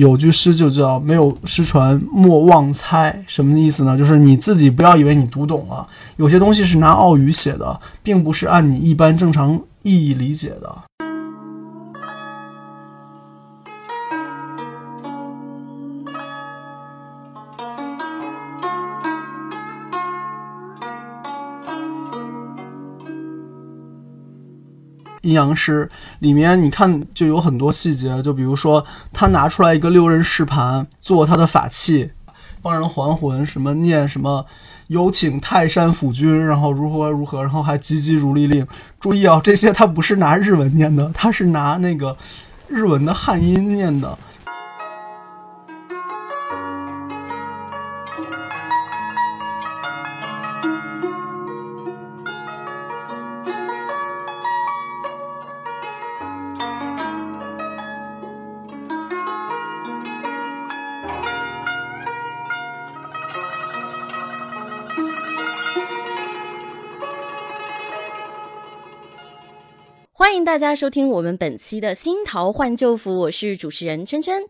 有句诗就叫“没有失传莫忘猜”，什么意思呢？就是你自己不要以为你读懂了，有些东西是拿奥语写的，并不是按你一般正常意义理解的。阴阳师里面，你看就有很多细节，就比如说他拿出来一个六刃试盘做他的法器，帮人还魂，什么念什么有请泰山府君，然后如何如何，然后还急急如律令。注意啊，这些他不是拿日文念的，他是拿那个日文的汉音念的。大家收听我们本期的新桃换旧符，我是主持人圈圈。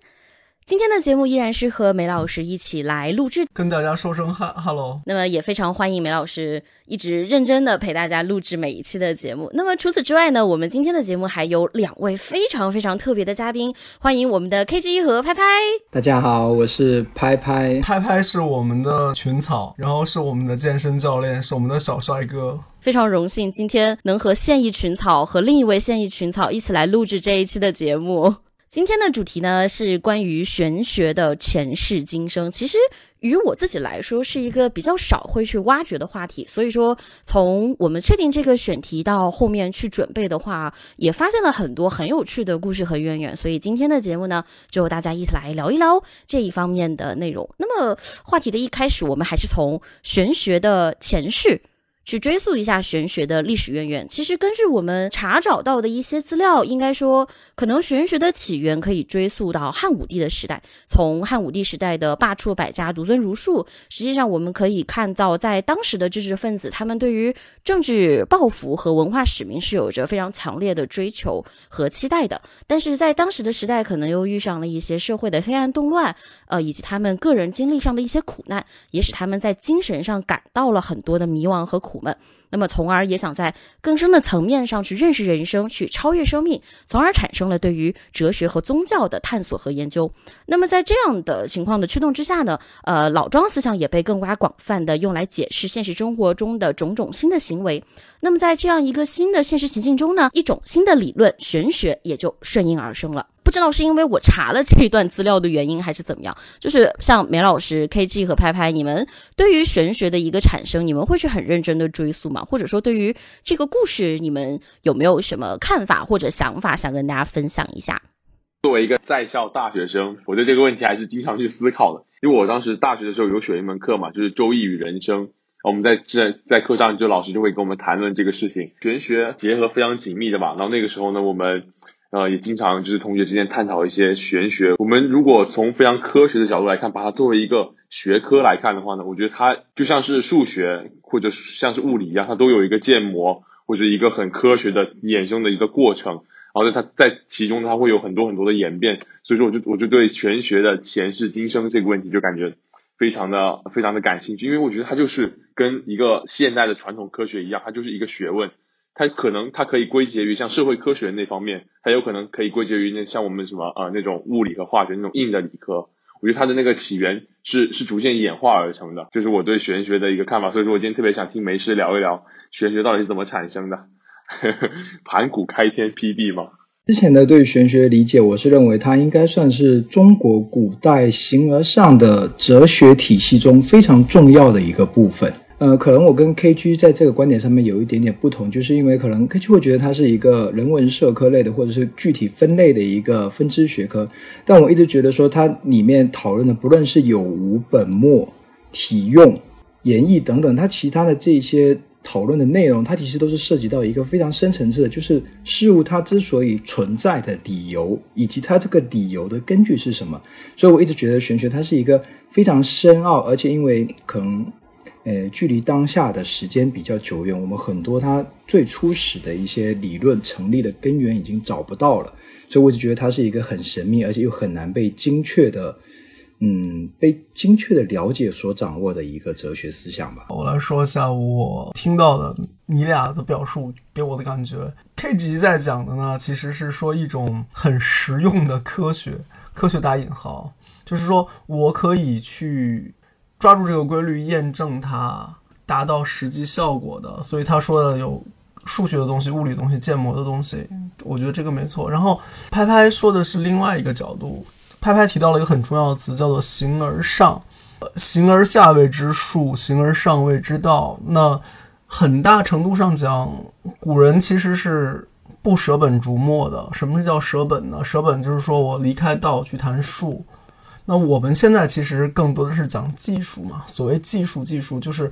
今天的节目依然是和梅老师一起来录制，跟大家说声哈哈喽。那么也非常欢迎梅老师一直认真的陪大家录制每一期的节目。那么除此之外呢，我们今天的节目还有两位非常非常特别的嘉宾，欢迎我们的 KG 和拍拍。大家好，我是拍拍。拍拍是我们的群草，然后是我们的健身教练，是我们的小帅哥。非常荣幸今天能和现役群草和另一位现役群草一起来录制这一期的节目。今天的主题呢是关于玄学的前世今生。其实于我自己来说是一个比较少会去挖掘的话题，所以说从我们确定这个选题到后面去准备的话，也发现了很多很有趣的故事和渊源。所以今天的节目呢，就大家一起来聊一聊这一方面的内容。那么话题的一开始，我们还是从玄学的前世。去追溯一下玄学的历史渊源。其实根据我们查找到的一些资料，应该说，可能玄学的起源可以追溯到汉武帝的时代。从汉武帝时代的罢黜百家，独尊儒术，实际上我们可以看到，在当时的知识分子，他们对于政治抱负和文化使命是有着非常强烈的追求和期待的。但是在当时的时代，可能又遇上了一些社会的黑暗动乱，呃，以及他们个人经历上的一些苦难，也使他们在精神上感到了很多的迷茫和苦。闷，那么从而也想在更深的层面上去认识人生，去超越生命，从而产生了对于哲学和宗教的探索和研究。那么在这样的情况的驱动之下呢，呃，老庄思想也被更加广泛的用来解释现实生活中的种种新的行为。那么在这样一个新的现实情境中呢，一种新的理论玄学也就顺应而生了。不知道是因为我查了这一段资料的原因，还是怎么样？就是像梅老师、KG 和拍拍，你们对于玄学的一个产生，你们会去很认真的追溯吗？或者说，对于这个故事，你们有没有什么看法或者想法，想跟大家分享一下？作为一个在校大学生，我对这个问题还是经常去思考的。因为我当时大学的时候有选一门课嘛，就是《周易与人生》，我们在在在课上就老师就会跟我们谈论这个事情，玄学结合非常紧密的嘛。然后那个时候呢，我们。呃，也经常就是同学之间探讨一些玄学。我们如果从非常科学的角度来看，把它作为一个学科来看的话呢，我觉得它就像是数学或者像是物理一样，它都有一个建模或者一个很科学的衍生的一个过程。然后它在其中它会有很多很多的演变。所以说，我就我就对玄学的前世今生这个问题就感觉非常的非常的感兴趣，因为我觉得它就是跟一个现代的传统科学一样，它就是一个学问。它可能它可以归结于像社会科学那方面，它有可能可以归结于那像我们什么呃那种物理和化学那种硬的理科。我觉得它的那个起源是是逐渐演化而成的，就是我对玄学的一个看法。所以说我今天特别想听梅师聊一聊玄学到底是怎么产生的，盘古开天辟地吗？之前的对玄学理解，我是认为它应该算是中国古代形而上的哲学体系中非常重要的一个部分。呃，可能我跟 KG 在这个观点上面有一点点不同，就是因为可能 KG 会觉得它是一个人文社科类的，或者是具体分类的一个分支学科，但我一直觉得说它里面讨论的，不论是有无本末、体用、演绎等等，它其他的这些讨论的内容，它其实都是涉及到一个非常深层次的，就是事物它之所以存在的理由，以及它这个理由的根据是什么。所以我一直觉得玄学它是一个非常深奥，而且因为可能。呃，距离当下的时间比较久远，我们很多它最初始的一些理论成立的根源已经找不到了，所以我就觉得它是一个很神秘，而且又很难被精确的，嗯，被精确的了解所掌握的一个哲学思想吧。我来说一下我听到的你俩的表述给我的感觉。K G 在讲的呢，其实是说一种很实用的科学，科学打引号，就是说我可以去。抓住这个规律，验证它，达到实际效果的。所以他说的有数学的东西、物理东西、建模的东西，我觉得这个没错。然后拍拍说的是另外一个角度，拍拍提到了一个很重要的词，叫做“形而上”，“形而下谓之术，形而上谓之道”。那很大程度上讲，古人其实是不舍本逐末的。什么是叫舍本呢？舍本就是说我离开道去谈术。那我们现在其实更多的是讲技术嘛，所谓技术，技术就是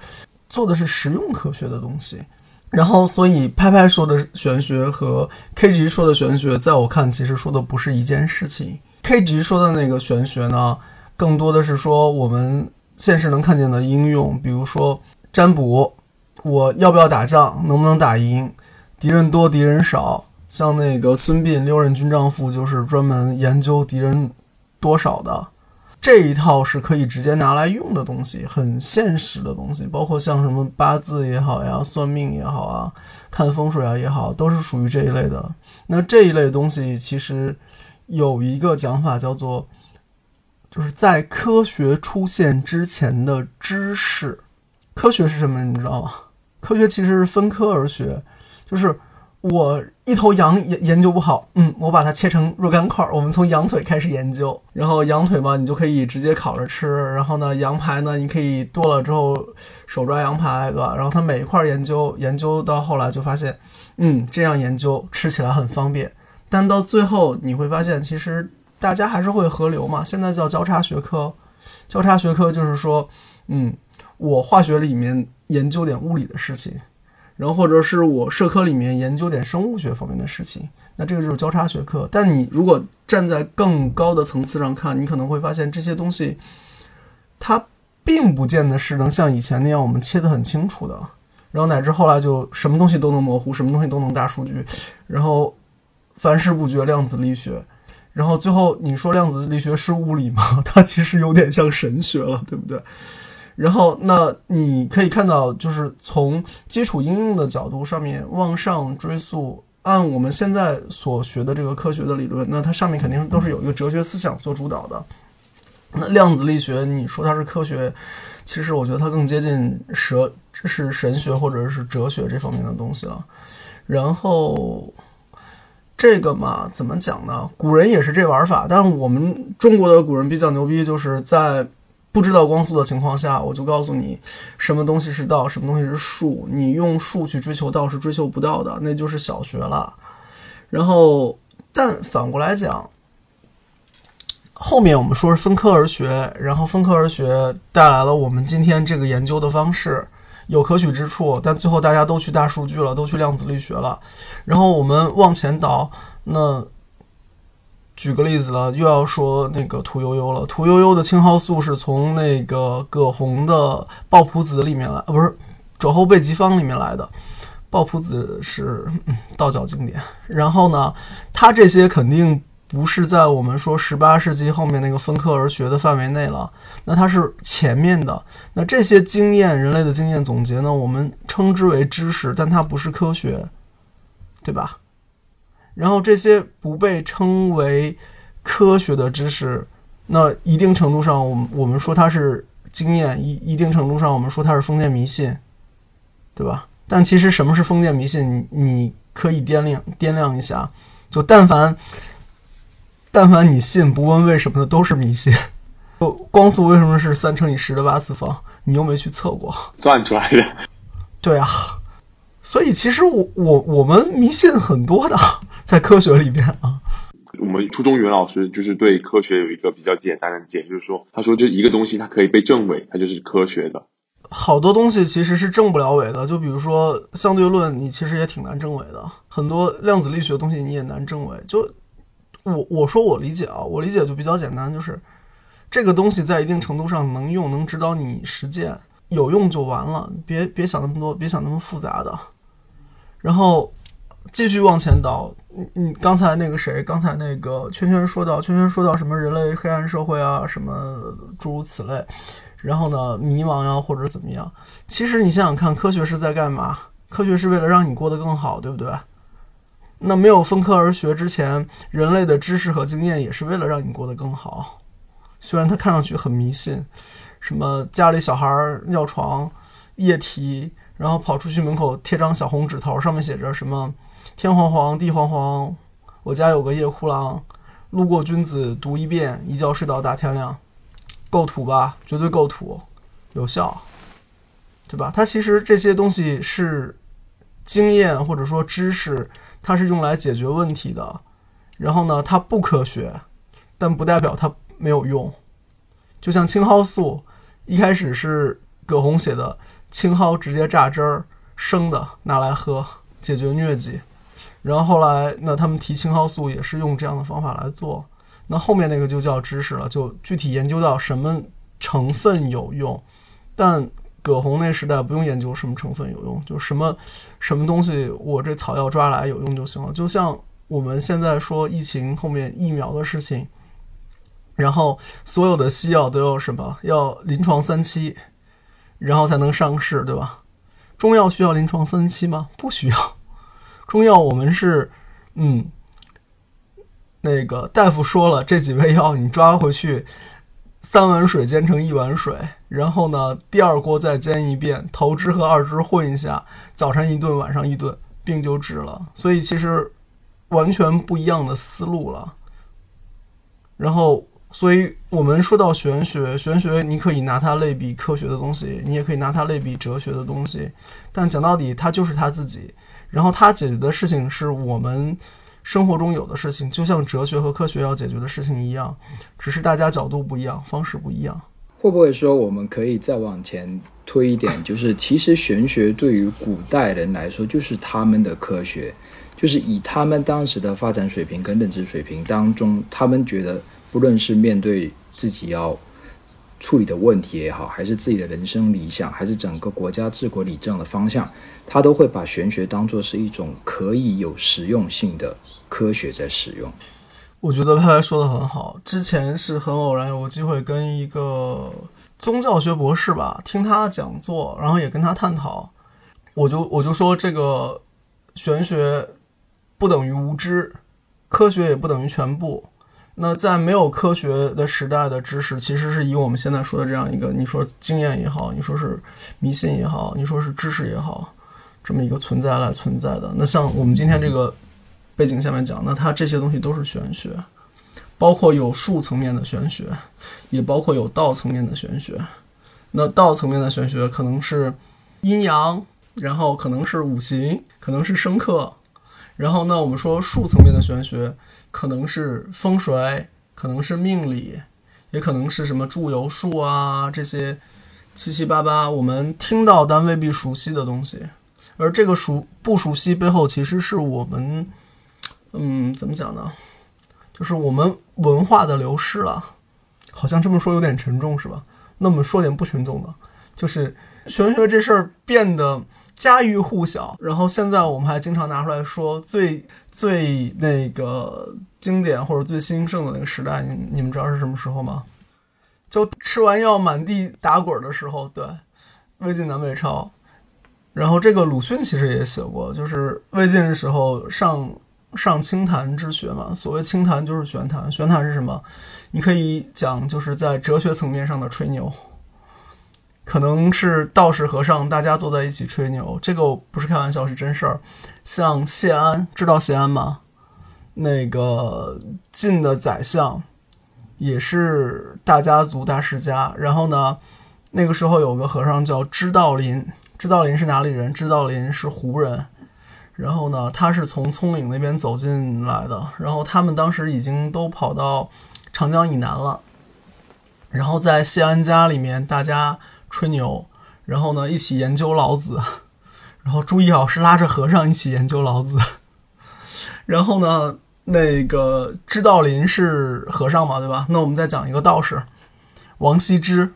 做的是实用科学的东西。然后，所以拍拍说的玄学和 K G 说的玄学，在我看其实说的不是一件事情。K G 说的那个玄学呢，更多的是说我们现实能看见的应用，比如说占卜，我要不要打仗，能不能打赢，敌人多敌人少。像那个孙膑六任军帐赋，就是专门研究敌人多少的。这一套是可以直接拿来用的东西，很现实的东西，包括像什么八字也好呀，算命也好啊，看风水啊也好，都是属于这一类的。那这一类东西其实有一个讲法叫做，就是在科学出现之前的知识。科学是什么？你知道吗？科学其实是分科而学，就是。我一头羊研研究不好，嗯，我把它切成若干块儿，我们从羊腿开始研究，然后羊腿嘛，你就可以直接烤着吃，然后呢，羊排呢，你可以剁了之后手抓羊排，对吧？然后它每一块研究研究到后来就发现，嗯，这样研究吃起来很方便，但到最后你会发现，其实大家还是会合流嘛。现在叫交叉学科，交叉学科就是说，嗯，我化学里面研究点物理的事情。然后或者是我社科里面研究点生物学方面的事情，那这个就是交叉学科。但你如果站在更高的层次上看，你可能会发现这些东西，它并不见得是能像以前那样我们切得很清楚的。然后乃至后来就什么东西都能模糊，什么东西都能大数据，然后凡事不绝量子力学，然后最后你说量子力学是物理吗？它其实有点像神学了，对不对？然后，那你可以看到，就是从基础应用的角度上面往上追溯，按我们现在所学的这个科学的理论，那它上面肯定都是有一个哲学思想做主导的。那量子力学，你说它是科学，其实我觉得它更接近哲，是神学或者是哲学这方面的东西了。然后，这个嘛，怎么讲呢？古人也是这玩法，但是我们中国的古人比较牛逼，就是在。不知道光速的情况下，我就告诉你，什么东西是道，什么东西是术。你用术去追求道是追求不到的，那就是小学了。然后，但反过来讲，后面我们说是分科而学，然后分科而学带来了我们今天这个研究的方式有可取之处，但最后大家都去大数据了，都去量子力学了。然后我们往前倒，那。举个例子了，又要说那个屠呦呦了。屠呦呦的青蒿素是从那个葛洪的《抱朴子》里面来，啊，不是《肘后备急方》里面来的。《抱朴子》是嗯道教经典。然后呢，它这些肯定不是在我们说十八世纪后面那个分科而学的范围内了。那它是前面的。那这些经验，人类的经验总结呢，我们称之为知识，但它不是科学，对吧？然后这些不被称为科学的知识，那一定程度上，我们我们说它是经验，一一定程度上，我们说它是封建迷信，对吧？但其实什么是封建迷信？你你可以掂量掂量一下，就但凡但凡你信，不问为什么的都是迷信。就光速为什么是三乘以十的八次方？你又没去测过，算出来的。对啊，所以其实我我我们迷信很多的。在科学里边啊，我们初中语文老师就是对科学有一个比较简单的解，就是说，他说这一个东西它可以被证伪，它就是科学的。好多东西其实是证不了伪的，就比如说相对论，你其实也挺难证伪的。很多量子力学的东西你也难证伪。就我我说我理解啊，我理解就比较简单，就是这个东西在一定程度上能用，能指导你实践。有用就完了，别别想那么多，别想那么复杂的。然后继续往前倒，你你刚才那个谁，刚才那个圈圈说到，圈圈说到什么人类黑暗社会啊，什么诸如此类。然后呢，迷茫呀，或者怎么样？其实你想想看，科学是在干嘛？科学是为了让你过得更好，对不对？那没有分科而学之前，人类的知识和经验也是为了让你过得更好。虽然它看上去很迷信，什么家里小孩尿床、液体，然后跑出去门口贴张小红纸头，上面写着什么“天黄黄，地黄黄，我家有个夜哭郎，路过君子读一遍，一觉睡到大天亮”。构图吧，绝对构图，有效，对吧？它其实这些东西是经验或者说知识，它是用来解决问题的。然后呢，它不科学，但不代表它没有用。就像青蒿素，一开始是葛洪写的，青蒿直接榨汁儿，生的拿来喝，解决疟疾。然后后来，那他们提青蒿素也是用这样的方法来做。那后面那个就叫知识了，就具体研究到什么成分有用。但葛洪那时代不用研究什么成分有用，就什么什么东西我这草药抓来有用就行了。就像我们现在说疫情后面疫苗的事情，然后所有的西药都要什么？要临床三期，然后才能上市，对吧？中药需要临床三期吗？不需要。中药我们是，嗯。那个大夫说了，这几味药你抓回去，三碗水煎成一碗水，然后呢，第二锅再煎一遍，头汁和二汁混一下，早晨一顿，晚上一顿，病就治了。所以其实完全不一样的思路了。然后，所以我们说到玄学，玄学你可以拿它类比科学的东西，你也可以拿它类比哲学的东西，但讲到底，它就是它自己。然后它解决的事情是我们。生活中有的事情，就像哲学和科学要解决的事情一样，只是大家角度不一样，方式不一样。会不会说，我们可以再往前推一点，就是其实玄学对于古代人来说，就是他们的科学，就是以他们当时的发展水平跟认知水平当中，他们觉得，不论是面对自己要。处理的问题也好，还是自己的人生理想，还是整个国家治国理政的方向，他都会把玄学当做是一种可以有实用性的科学在使用。我觉得他说的很好。之前是很偶然有个机会跟一个宗教学博士吧听他讲座，然后也跟他探讨，我就我就说这个玄学不等于无知，科学也不等于全部。那在没有科学的时代的知识，其实是以我们现在说的这样一个，你说经验也好，你说是迷信也好，你说是知识也好，这么一个存在来存在的。那像我们今天这个背景下面讲，那它这些东西都是玄学，包括有术层面的玄学，也包括有道层面的玄学。那道层面的玄学可能是阴阳，然后可能是五行，可能是生克，然后那我们说术层面的玄学。可能是风水，可能是命理，也可能是什么祝由术啊这些七七八八我们听到但未必熟悉的东西。而这个熟不熟悉背后，其实是我们，嗯，怎么讲呢？就是我们文化的流失了。好像这么说有点沉重，是吧？那我们说点不沉重的，就是玄学这事儿变得。家喻户晓，然后现在我们还经常拿出来说最最那个经典或者最兴盛的那个时代，你你们知道是什么时候吗？就吃完药满地打滚的时候，对，魏晋南北朝。然后这个鲁迅其实也写过，就是魏晋的时候上上清谈之学嘛。所谓清谈就是玄谈，玄谈是什么？你可以讲就是在哲学层面上的吹牛。可能是道士和尚，大家坐在一起吹牛，这个不是开玩笑，是真事儿。像谢安，知道谢安吗？那个晋的宰相，也是大家族大世家。然后呢，那个时候有个和尚叫知道林，知道林是哪里人？知道林是胡人。然后呢，他是从葱岭那边走进来的。然后他们当时已经都跑到长江以南了。然后在谢安家里面，大家。吹牛，然后呢，一起研究老子，然后注意啊，是拉着和尚一起研究老子。然后呢，那个知道林是和尚嘛，对吧？那我们再讲一个道士，王羲之。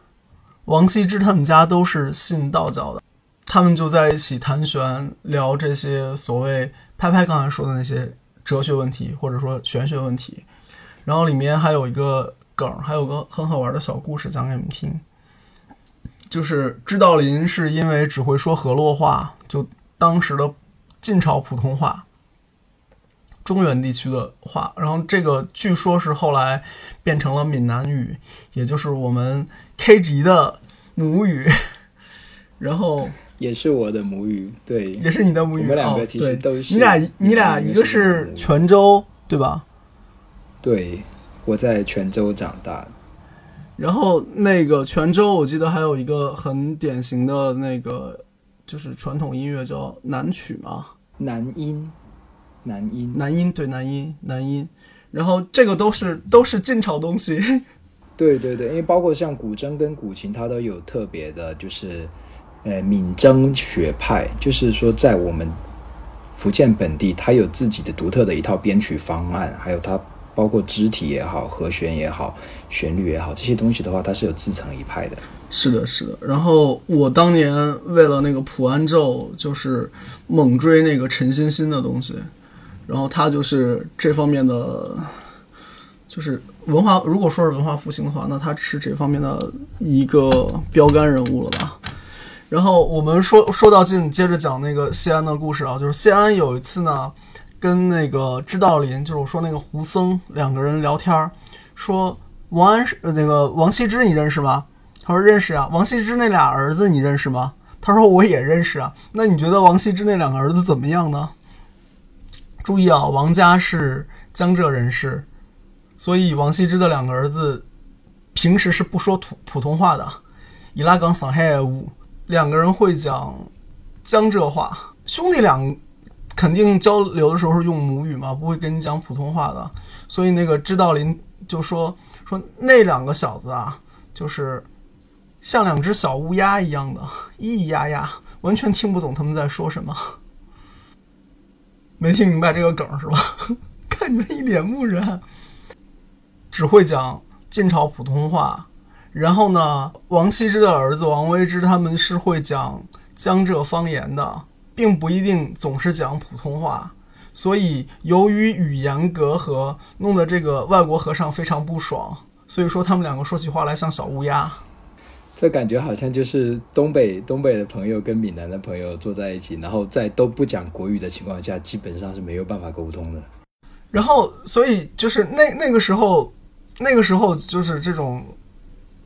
王羲之他们家都是信道教的，他们就在一起谈玄，聊这些所谓拍拍刚才说的那些哲学问题，或者说玄学问题。然后里面还有一个梗，还有个很好玩的小故事讲给你们听，就是知道林是因为只会说河洛话，就当时的晋朝普通话。中原地区的话，然后这个据说是后来变成了闽南语，也就是我们 K 级的母语，然后也是我的母语，对，也是你的母语。我们两个其实哦、都是你俩，你俩一个是泉州，对吧？对，我在泉州长大。然后那个泉州，我记得还有一个很典型的那个，就是传统音乐叫南曲嘛，南音。南音，南音对南音，南音，然后这个都是都是晋朝东西。对对对，因为包括像古筝跟古琴，它都有特别的，就是呃闽筝学派，就是说在我们福建本地，它有自己的独特的一套编曲方案，还有它包括肢体也好、和弦也好、旋律也好这些东西的话，它是有自成一派的。是的，是的。然后我当年为了那个普安咒，就是猛追那个陈欣欣的东西。然后他就是这方面的，就是文化。如果说是文化复兴的话，那他是这方面的一个标杆人物了吧？然后我们说说到近，接着讲那个谢安的故事啊，就是谢安有一次呢，跟那个知道林，就是我说那个胡僧两个人聊天儿，说王安呃那个王羲之你认识吗？他说认识啊。王羲之那俩儿子你认识吗？他说我也认识啊。那你觉得王羲之那两个儿子怎么样呢？注意啊，王家是江浙人士，所以王羲之的两个儿子平时是不说普普通话的，伊拉讲上海话，两个人会讲江浙话。兄弟俩肯定交流的时候是用母语嘛，不会跟你讲普通话的。所以那个知道林就说说那两个小子啊，就是像两只小乌鸦一样的，咿咿呀呀，完全听不懂他们在说什么。没听明白这个梗是吧？看你们一脸木然，只会讲晋朝普通话。然后呢，王羲之的儿子王维之他们是会讲江浙方言的，并不一定总是讲普通话。所以由于语言隔阂，弄得这个外国和尚非常不爽。所以说他们两个说起话来像小乌鸦。这感觉好像就是东北东北的朋友跟闽南的朋友坐在一起，然后在都不讲国语的情况下，基本上是没有办法沟通的。然后，所以就是那那个时候，那个时候就是这种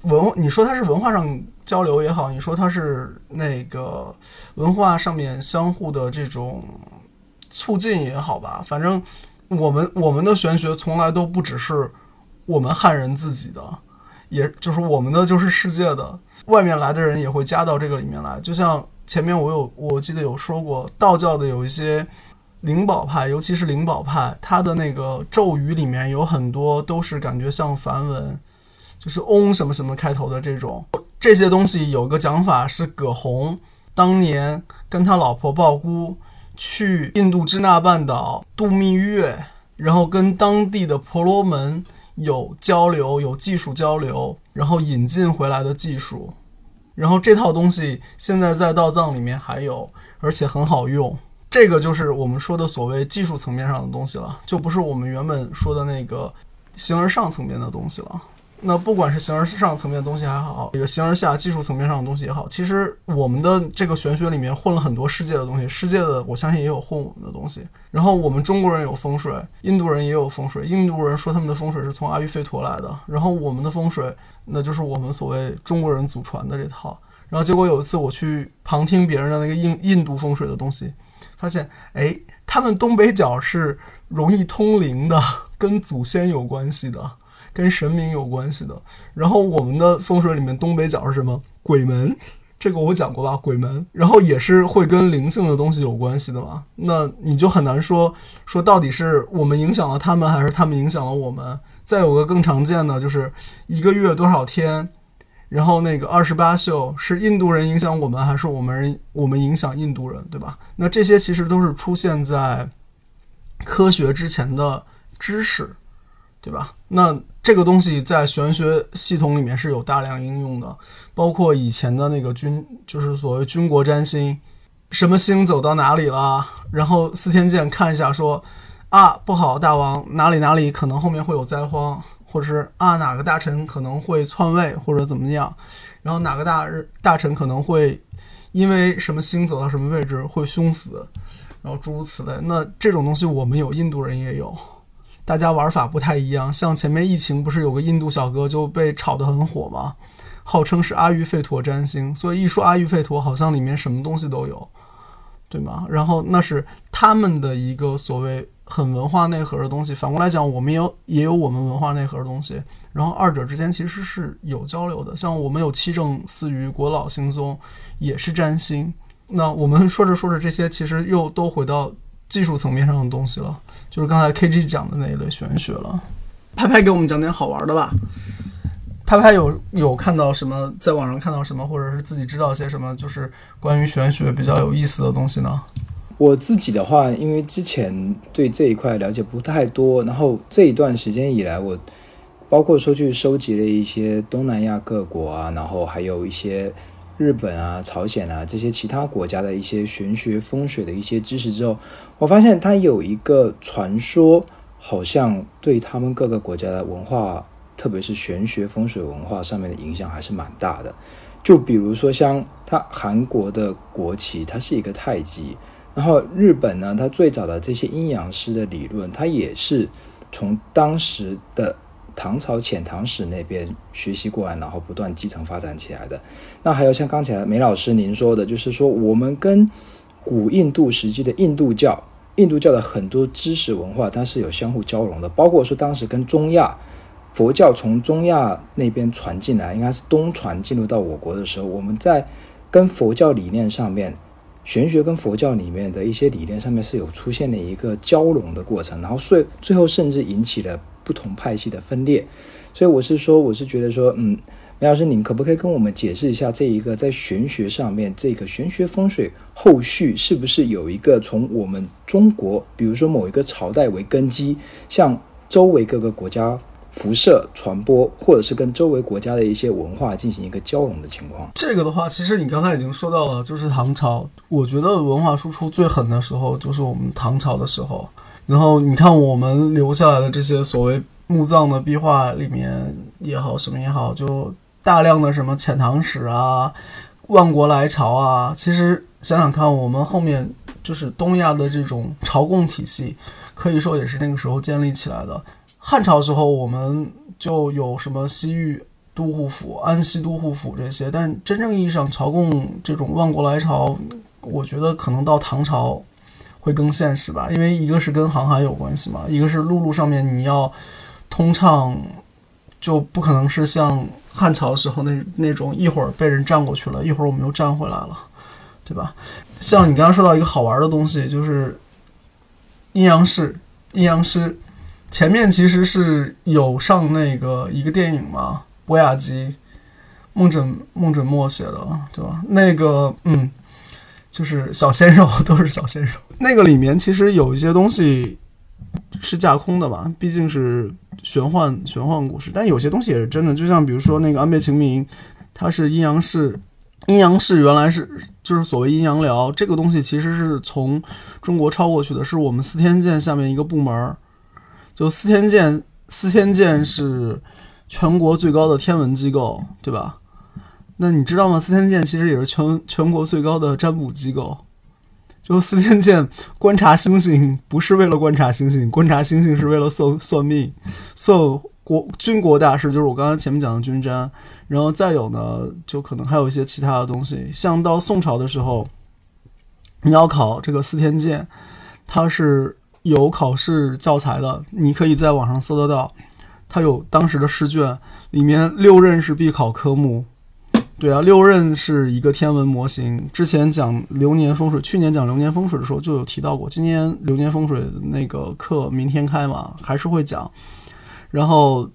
文，你说它是文化上交流也好，你说它是那个文化上面相互的这种促进也好吧，反正我们我们的玄学从来都不只是我们汉人自己的。也就是我们的就是世界的，外面来的人也会加到这个里面来。就像前面我有我记得有说过，道教的有一些灵宝派，尤其是灵宝派，它的那个咒语里面有很多都是感觉像梵文，就是嗡什么什么开头的这种。这些东西有个讲法是葛洪当年跟他老婆鲍姑去印度支那半岛度蜜月，然后跟当地的婆罗门。有交流，有技术交流，然后引进回来的技术，然后这套东西现在在道藏里面还有，而且很好用。这个就是我们说的所谓技术层面上的东西了，就不是我们原本说的那个形而上层面的东西了。那不管是形而上层面的东西还好，这个形而下技术层面上的东西也好，其实我们的这个玄学里面混了很多世界的东西，世界的我相信也有混我们的东西。然后我们中国人有风水，印度人也有风水，印度人说他们的风水是从阿育吠陀来的，然后我们的风水那就是我们所谓中国人祖传的这套。然后结果有一次我去旁听别人的那个印印度风水的东西，发现哎，他们东北角是容易通灵的，跟祖先有关系的。跟神明有关系的，然后我们的风水里面东北角是什么？鬼门，这个我讲过吧？鬼门，然后也是会跟灵性的东西有关系的嘛。那你就很难说说到底是我们影响了他们，还是他们影响了我们。再有个更常见的就是一个月多少天，然后那个二十八宿是印度人影响我们，还是我们我们影响印度人，对吧？那这些其实都是出现在科学之前的知识。对吧？那这个东西在玄学系统里面是有大量应用的，包括以前的那个军，就是所谓军国占星，什么星走到哪里了，然后司天监看一下说，啊不好，大王哪里哪里可能后面会有灾荒，或者是啊哪个大臣可能会篡位或者怎么样，然后哪个大大臣可能会因为什么星走到什么位置会凶死，然后诸如此类。那这种东西我们有，印度人也有。大家玩法不太一样，像前面疫情不是有个印度小哥就被炒得很火吗？号称是阿育吠陀占星，所以一说阿育吠陀，好像里面什么东西都有，对吗？然后那是他们的一个所谓很文化内核的东西。反过来讲，我们有也有我们文化内核的东西，然后二者之间其实是有交流的。像我们有七正四余、国老星宗，也是占星。那我们说着说着这些，其实又都回到技术层面上的东西了。就是刚才 K G 讲的那一类玄学了，拍拍给我们讲点好玩的吧。拍拍有有看到什么，在网上看到什么，或者是自己知道些什么，就是关于玄学比较有意思的东西呢？我自己的话，因为之前对这一块了解不太多，然后这一段时间以来，我包括说去收集了一些东南亚各国啊，然后还有一些。日本啊、朝鲜啊这些其他国家的一些玄学风水的一些知识之后，我发现它有一个传说，好像对他们各个国家的文化，特别是玄学风水文化上面的影响还是蛮大的。就比如说像它韩国的国旗，它是一个太极，然后日本呢，它最早的这些阴阳师的理论，它也是从当时的。唐朝遣唐使那边学习过来，然后不断继承发展起来的。那还有像刚才梅老师您说的，就是说我们跟古印度时期的印度教、印度教的很多知识文化，它是有相互交融的。包括说当时跟中亚佛教从中亚那边传进来，应该是东传进入到我国的时候，我们在跟佛教理念上面，玄学跟佛教里面的一些理念上面是有出现了一个交融的过程，然后最最后甚至引起了。不同派系的分裂，所以我是说，我是觉得说，嗯，梅老师，您可不可以跟我们解释一下这一个在玄学上面，这个玄学风水后续是不是有一个从我们中国，比如说某一个朝代为根基，向周围各个国家辐射传播，或者是跟周围国家的一些文化进行一个交融的情况？这个的话，其实你刚才已经说到了，就是唐朝，我觉得文化输出最狠的时候，就是我们唐朝的时候。然后你看，我们留下来的这些所谓墓葬的壁画里面也好，什么也好，就大量的什么遣唐使啊、万国来朝啊。其实想想看，我们后面就是东亚的这种朝贡体系，可以说也是那个时候建立起来的。汉朝时候，我们就有什么西域都护府、安西都护府这些，但真正意义上朝贡这种万国来朝，我觉得可能到唐朝。会更现实吧，因为一个是跟航海有关系嘛，一个是陆路上面你要通畅，就不可能是像汉朝时候那那种一会儿被人占过去了，一会儿我们又占回来了，对吧？像你刚刚说到一个好玩的东西，就是阴阳师，阴阳师前面其实是有上那个一个电影嘛，博雅集，孟枕孟枕墨写的，对吧？那个嗯。就是小鲜肉都是小鲜肉，那个里面其实有一些东西是架空的吧，毕竟是玄幻玄幻故事，但有些东西也是真的。就像比如说那个安倍晴明，他是阴阳师，阴阳师原来是就是所谓阴阳寮这个东西，其实是从中国抄过去的，是我们司天监下面一个部门，就司天监，司天监是全国最高的天文机构，对吧？那你知道吗？司天监其实也是全全国最高的占卜机构。就司天监观察星星，不是为了观察星星，观察星星是为了算 算命，算国军国大事，就是我刚才前面讲的军占。然后再有呢，就可能还有一些其他的东西，像到宋朝的时候，你要考这个司天监，它是有考试教材的，你可以在网上搜得到，它有当时的试卷，里面六任是必考科目。对啊，六壬是一个天文模型。之前讲流年风水，去年讲流年风水的时候就有提到过。今年流年风水那个课明天开嘛，还是会讲。然后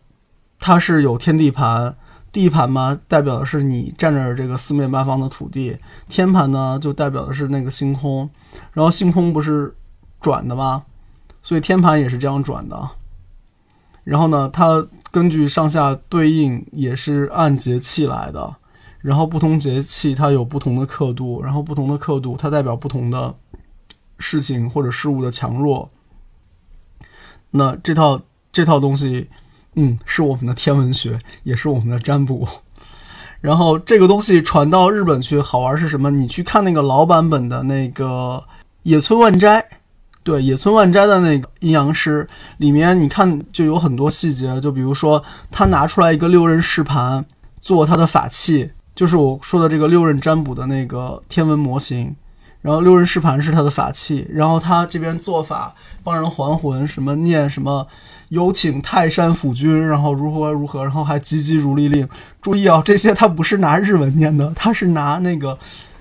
它是有天地盘，地盘嘛代表的是你站着这个四面八方的土地，天盘呢就代表的是那个星空。然后星空不是转的吗？所以天盘也是这样转的。然后呢，它根据上下对应也是按节气来的，然后不同节气它有不同的刻度，然后不同的刻度它代表不同的事情或者事物的强弱。那这套这套东西，嗯，是我们的天文学，也是我们的占卜。然后这个东西传到日本去，好玩是什么？你去看那个老版本的那个野村万斋，对，野村万斋的那个阴阳师里面，你看就有很多细节，就比如说他拿出来一个六刃试盘做他的法器，就是我说的这个六刃占卜的那个天文模型。然后六刃试盘是他的法器，然后他这边做法帮人还魂，什么念什么有请泰山府君，然后如何如何，然后还急急如律令。注意啊，这些他不是拿日文念的，他是拿那个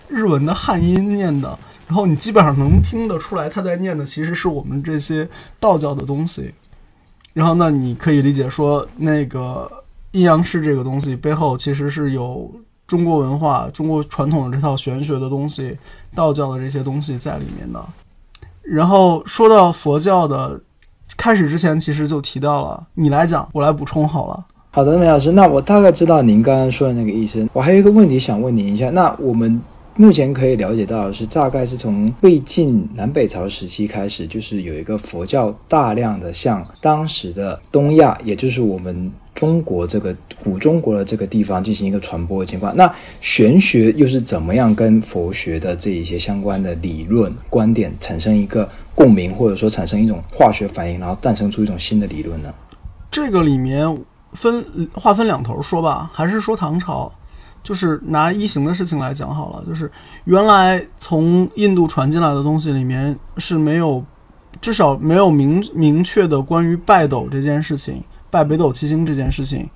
日文的汉音念的。然后你基本上能听得出来他在念的其实是我们这些道教的东西。然后那你可以理解说，那个阴阳师这个东西背后其实是有。中国文化、中国传统的这套玄学的东西、道教的这些东西在里面的。然后说到佛教的开始之前，其实就提到了。你来讲，我来补充好了。好的，梅老师，那我大概知道您刚刚说的那个意思。我还有一个问题想问您一下，那我们目前可以了解到的是，大概是从魏晋南北朝时期开始，就是有一个佛教大量的向当时的东亚，也就是我们。中国这个古中国的这个地方进行一个传播的情况，那玄学又是怎么样跟佛学的这一些相关的理论观点产生一个共鸣，或者说产生一种化学反应，然后诞生出一种新的理论呢？这个里面分划分两头说吧，还是说唐朝？就是拿一行的事情来讲好了，就是原来从印度传进来的东西里面是没有，至少没有明明确的关于拜斗这件事情。拜北斗七星这件事情，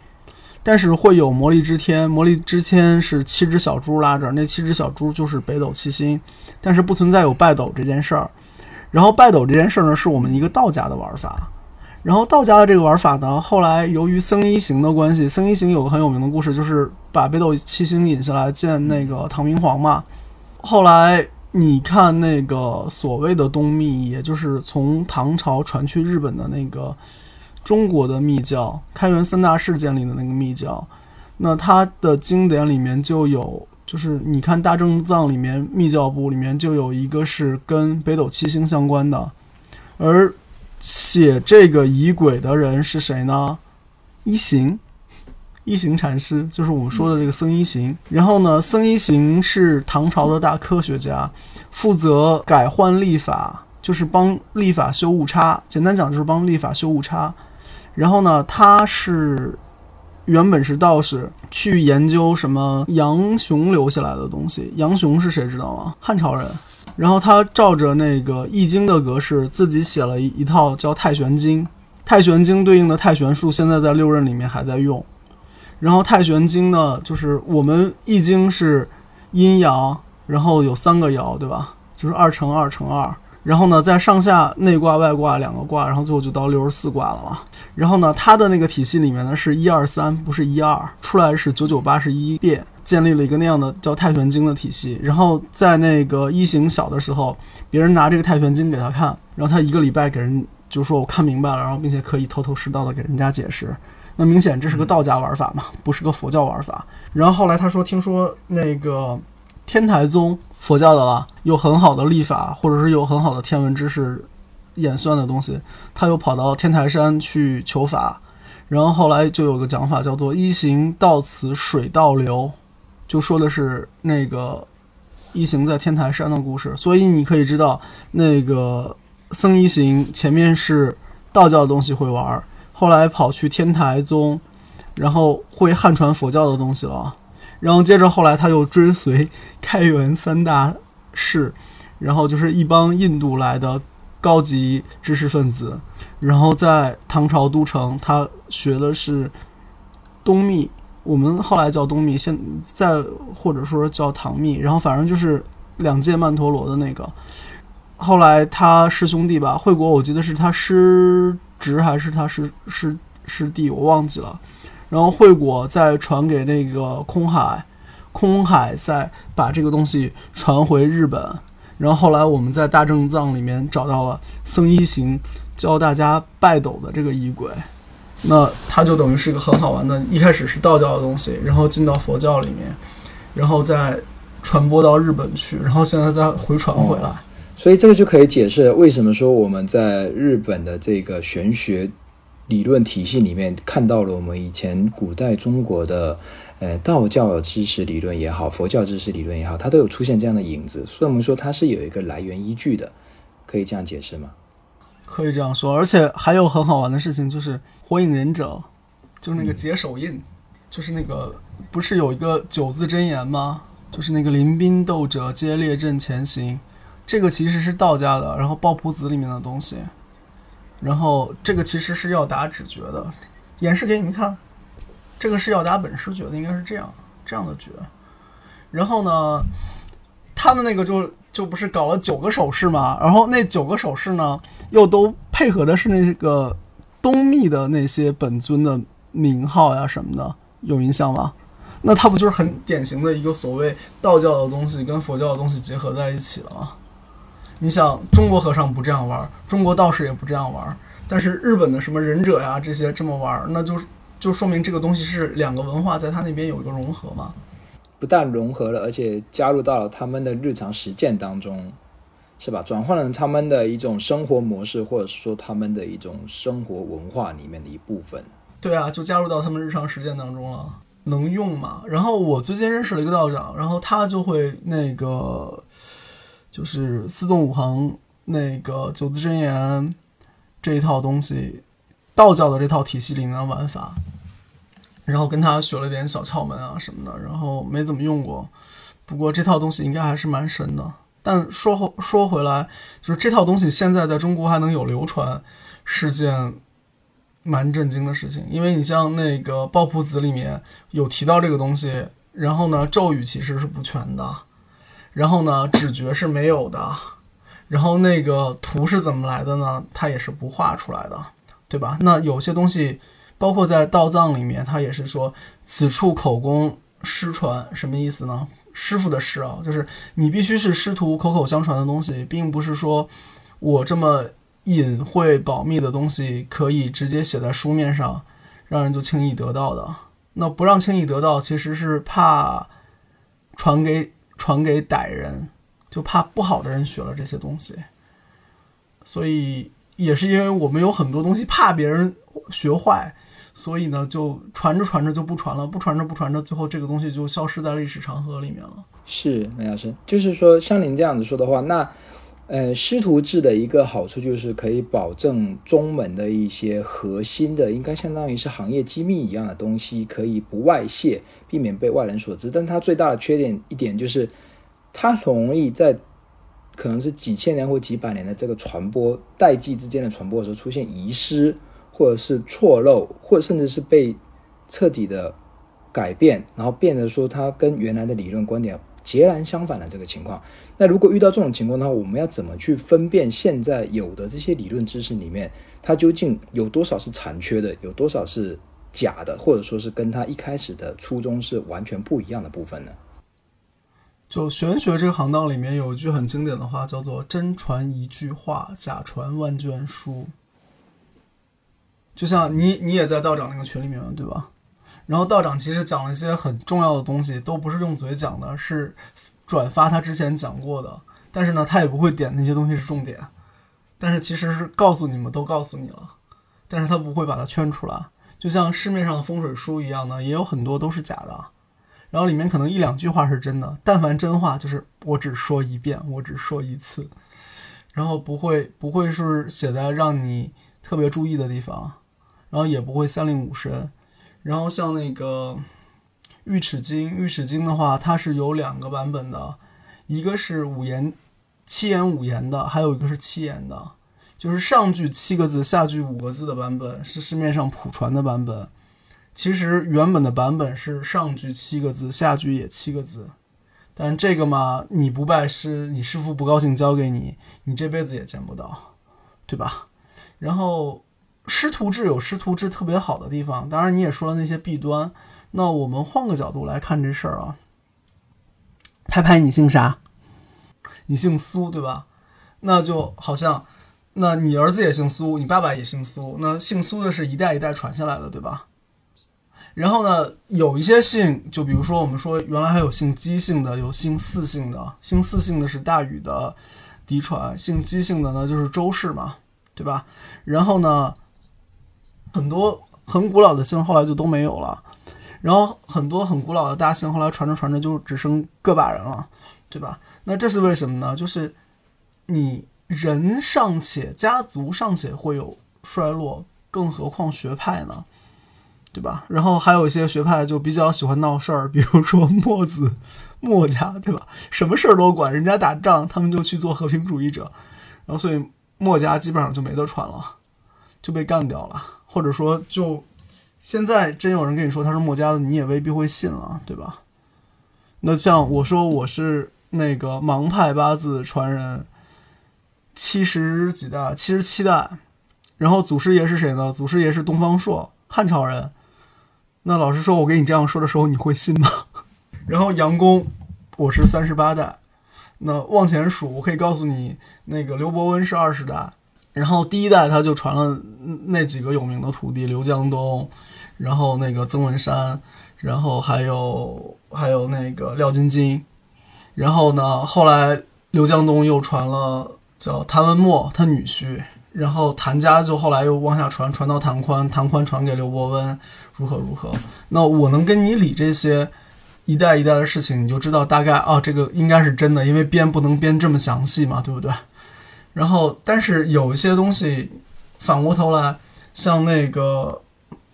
但是会有魔力之天，魔力之天是七只小猪拉着，那七只小猪就是北斗七星，但是不存在有拜斗这件事儿。然后拜斗这件事儿呢，是我们一个道家的玩法。然后道家的这个玩法呢，后来由于僧一行的关系，僧一行有个很有名的故事，就是把北斗七星引下来见那个唐明皇嘛。后来你看那个所谓的东密，也就是从唐朝传去日本的那个。中国的密教，开元三大事件里的那个密教，那它的经典里面就有，就是你看大正藏里面密教部里面就有一个是跟北斗七星相关的，而写这个仪轨的人是谁呢？一行，一行禅师，就是我们说的这个僧一行。然后呢，僧一行是唐朝的大科学家，负责改换历法，就是帮历法修误差。简单讲就是帮历法修误差。然后呢，他是原本是道士，去研究什么杨雄留下来的东西。杨雄是谁知道吗？汉朝人。然后他照着那个《易经》的格式，自己写了一一套叫《太玄经》。《太玄经》对应的太玄术，现在在六壬里面还在用。然后《太玄经》呢，就是我们《易经》是阴阳，然后有三个爻，对吧？就是二乘二乘二。然后呢，在上下内卦、外卦两个卦，然后最后就到六十四卦了嘛。然后呢，它的那个体系里面呢是一二三，不是一二，出来是九九八十一变，建立了一个那样的叫太玄经的体系。然后在那个一行小的时候，别人拿这个太玄经给他看，然后他一个礼拜给人就说我看明白了，然后并且可以头头是道的给人家解释。那明显这是个道家玩法嘛，不是个佛教玩法。然后后来他说，听说那个天台宗。佛教的了，有很好的历法，或者是有很好的天文知识演算的东西，他又跑到天台山去求法，然后后来就有个讲法叫做“一行到此水倒流”，就说的是那个一行在天台山的故事。所以你可以知道，那个僧一行前面是道教的东西会玩，后来跑去天台宗，然后会汉传佛教的东西了。然后接着后来他又追随开元三大士，然后就是一帮印度来的高级知识分子，然后在唐朝都城，他学的是东密，我们后来叫东密，现在或者说叫唐密，然后反正就是两届曼陀罗的那个。后来他师兄弟吧，惠国我记得是他师侄还是他师师师弟，我忘记了。然后惠果再传给那个空海，空海再把这个东西传回日本。然后后来我们在大正藏里面找到了僧一行教大家拜斗的这个仪轨。那它就等于是一个很好玩的，一开始是道教的东西，然后进到佛教里面，然后再传播到日本去，然后现在再回传回来。所以这个就可以解释为什么说我们在日本的这个玄学理论体系里面看到了我们以前古代中国的呃道教知识理论也好，佛教知识理论也好，它都有出现这样的影子，所以我们说它是有一个来源依据的，可以这样解释吗？可以这样说，而且还有很好玩的事情，就是《火影忍者》，就是那个解手印，就是那个不是有一个九字真言吗？就是那个临兵斗者皆列阵前行，这个其实是道家的，然后《抱朴子》里面的东西，然后这个其实是要打指诀的，演示给你们看，这个是要打本师诀的，应该是这样这样的诀，然后呢，他们那个就。就不是搞了九个手势嘛，然后那九个手势呢，又都配合的是那个东密的那些本尊的名号呀什么的，有印象吗？那它不就是很典型的一个所谓道教的东西跟佛教的东西结合在一起了吗？你想，中国和尚不这样玩，中国道士也不这样玩，但是日本的什么忍者呀这些这么玩，那就就说明这个东西是两个文化在他那边有一个融合嘛。不但融合了，而且加入到了他们的日常实践当中，是吧？转换了他们的一种生活模式，或者说他们的一种生活文化里面的一部分。对啊，就加入到他们日常实践当中了，能用嘛？然后我最近认识了一个道长，然后他就会那个，就是四动五行那个九字真言这一套东西，道教的这套体系里面的玩法。然后跟他学了点小窍门啊什么的，然后没怎么用过，不过这套东西应该还是蛮神的。但说说回来，就是这套东西现在在中国还能有流传，是件蛮震惊的事情。因为你像那个《抱朴子》里面有提到这个东西，然后呢咒语其实是不全的，然后呢指觉是没有的，然后那个图是怎么来的呢？它也是不画出来的，对吧？那有些东西。包括在道藏里面，他也是说此处口供师传，什么意思呢？师傅的师啊，就是你必须是师徒口口相传的东西，并不是说我这么隐晦保密的东西可以直接写在书面上，让人就轻易得到的。那不让轻易得到，其实是怕传给传给歹人，就怕不好的人学了这些东西。所以也是因为我们有很多东西怕别人学坏。所以呢，就传着传着就不传了，不传着不传着，最后这个东西就消失在历史长河里面了。是梅老师，就是说像您这样子说的话，那呃师徒制的一个好处就是可以保证宗门的一些核心的，应该相当于是行业机密一样的东西可以不外泄，避免被外人所知。但它最大的缺点一点就是，它容易在可能是几千年或几百年的这个传播代际之间的传播的时候出现遗失。或者是错漏，或者甚至是被彻底的改变，然后变得说它跟原来的理论观点截然相反的这个情况。那如果遇到这种情况的话，我们要怎么去分辨现在有的这些理论知识里面，它究竟有多少是残缺的，有多少是假的，或者说是跟它一开始的初衷是完全不一样的部分呢？就玄学这个行当里面有一句很经典的话，叫做“真传一句话，假传万卷书”。就像你，你也在道长那个群里面，对吧？然后道长其实讲了一些很重要的东西，都不是用嘴讲的，是转发他之前讲过的。但是呢，他也不会点那些东西是重点，但是其实是告诉你们都告诉你了，但是他不会把它圈出来。就像市面上的风水书一样的，也有很多都是假的，然后里面可能一两句话是真的，但凡真话就是我只说一遍，我只说一次，然后不会不会是写在让你特别注意的地方。然后也不会三令五申，然后像那个《玉齿经》，《玉齿经》的话，它是有两个版本的，一个是五言、七言五言的，还有一个是七言的，就是上句七个字，下句五个字的版本是市面上普传的版本。其实原本的版本是上句七个字，下句也七个字，但这个嘛，你不拜师，你师傅不高兴教给你，你这辈子也见不到，对吧？然后。师徒制有师徒制特别好的地方，当然你也说了那些弊端。那我们换个角度来看这事儿啊。拍拍，你姓啥？你姓苏对吧？那就好像那你儿子也姓苏，你爸爸也姓苏，那姓苏的是一代一代传下来的，对吧？然后呢，有一些姓，就比如说我们说原来还有姓姬姓的，有姓姒姓的，姓姒姓的是大禹的嫡传，姓姬姓的呢就是周氏嘛，对吧？然后呢，很多很古老的姓后来就都没有了，然后很多很古老的大姓后来传着传着就只剩个把人了，对吧？那这是为什么呢？就是你人尚且，家族尚且会有衰落，更何况学派呢？对吧？然后还有一些学派就比较喜欢闹事儿，比如说墨子、墨家，对吧？什么事儿都管，人家打仗，他们就去做和平主义者，然后所以墨家基本上就没得传了，就被干掉了，或者说就现在真有人跟你说他是墨家的，你也未必会信了，对吧？那像我说我是那个盲派八字传人，七十几代，七十七代，然后祖师爷是谁呢？祖师爷是东方朔，汉朝人。那老师说，我给你这样说的时候，你会信吗？然后杨公，我是三十八代。那往前数，我可以告诉你，那个刘伯温是二十代。然后第一代他就传了那几个有名的徒弟，刘江东，然后那个曾文山，然后还有还有那个廖晶晶。然后呢，后来刘江东又传了叫谭文墨，他女婿。然后谭家就后来又往下传，传到谭宽，谭宽传给刘伯温，如何如何。那我能跟你理这些一代一代的事情，你就知道大概啊，这个应该是真的，因为编不能编这么详细嘛，对不对？然后，但是有一些东西反过头来，像那个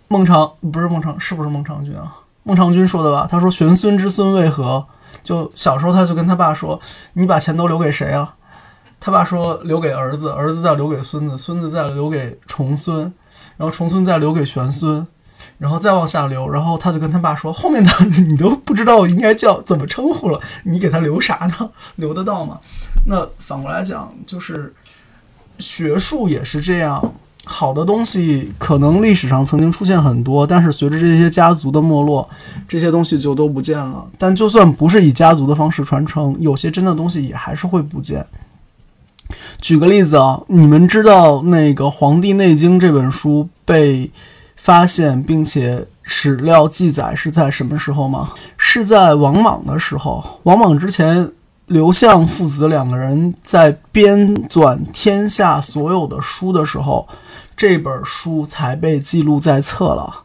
孟尝不是孟尝，是不是孟尝君啊？孟尝君说的吧？他说玄孙之孙为何？就小时候他就跟他爸说：“你把钱都留给谁啊？”他爸说留给儿子，儿子再留给孙子，孙子再留给重孙，然后重孙再留给玄孙，然后再往下留，然后他就跟他爸说，后面的 你都不知道应该叫怎么称呼了，你给他留啥呢？留得到吗？那反过来讲，就是学术也是这样，好的东西可能历史上曾经出现很多，但是随着这些家族的没落，这些东西就都不见了。但就算不是以家族的方式传承，有些真的东西也还是会不见。举个例子啊，你们知道那个《黄帝内经》这本书被发现并且史料记载是在什么时候吗？是在王莽的时候。王莽之前，刘向父子两个人在编纂天下所有的书的时候，这本书才被记录在册了。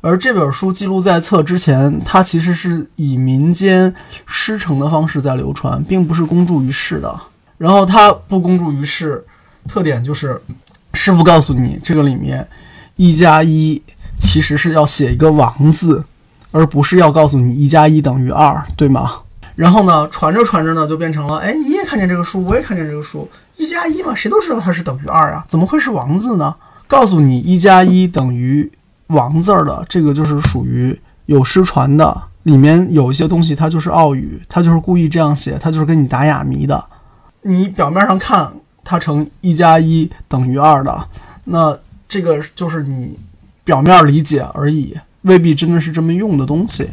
而这本书记录在册之前，它其实是以民间师承的方式在流传，并不是公诸于世的。然后它不公诸于世，特点就是师傅告诉你，这个里面一加一其实是要写一个王字，而不是要告诉你一加一等于二，对吗？然后呢，传着传着呢，就变成了，哎，你也看见这个数，我也看见这个数，一加一嘛，谁都知道它是等于二啊，怎么会是王字呢？告诉你一加一等于王字儿的，这个就是属于有失传的，里面有一些东西它就是奥语，它就是故意这样写，它就是跟你打哑谜的。你表面上看它成一加一等于二的，那这个就是你表面理解而已，未必真的是这么用的东西。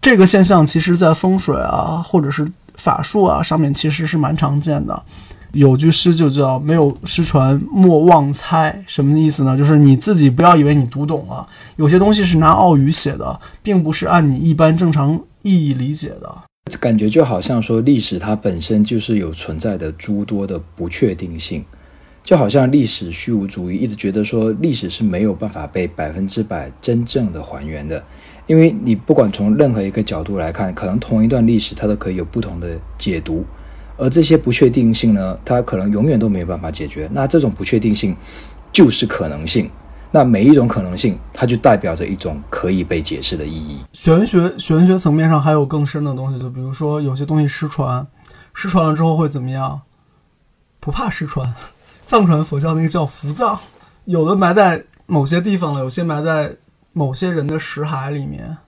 这个现象其实，在风水啊，或者是法术啊上面，其实是蛮常见的。有句诗就叫“没有失传莫妄猜”，什么意思呢？就是你自己不要以为你读懂了，有些东西是拿奥语写的，并不是按你一般正常意义理解的。感觉就好像说，历史它本身就是有存在的诸多的不确定性，就好像历史虚无主义一直觉得说，历史是没有办法被百分之百真正的还原的，因为你不管从任何一个角度来看，可能同一段历史它都可以有不同的解读，而这些不确定性呢，它可能永远都没有办法解决。那这种不确定性就是可能性。那每一种可能性，它就代表着一种可以被解释的意义。玄学玄学层面上还有更深的东西，就比如说有些东西失传，失传了之后会怎么样？不怕失传，藏传佛教那个叫伏藏，有的埋在某些地方了，有些埋在某些人的识海里面，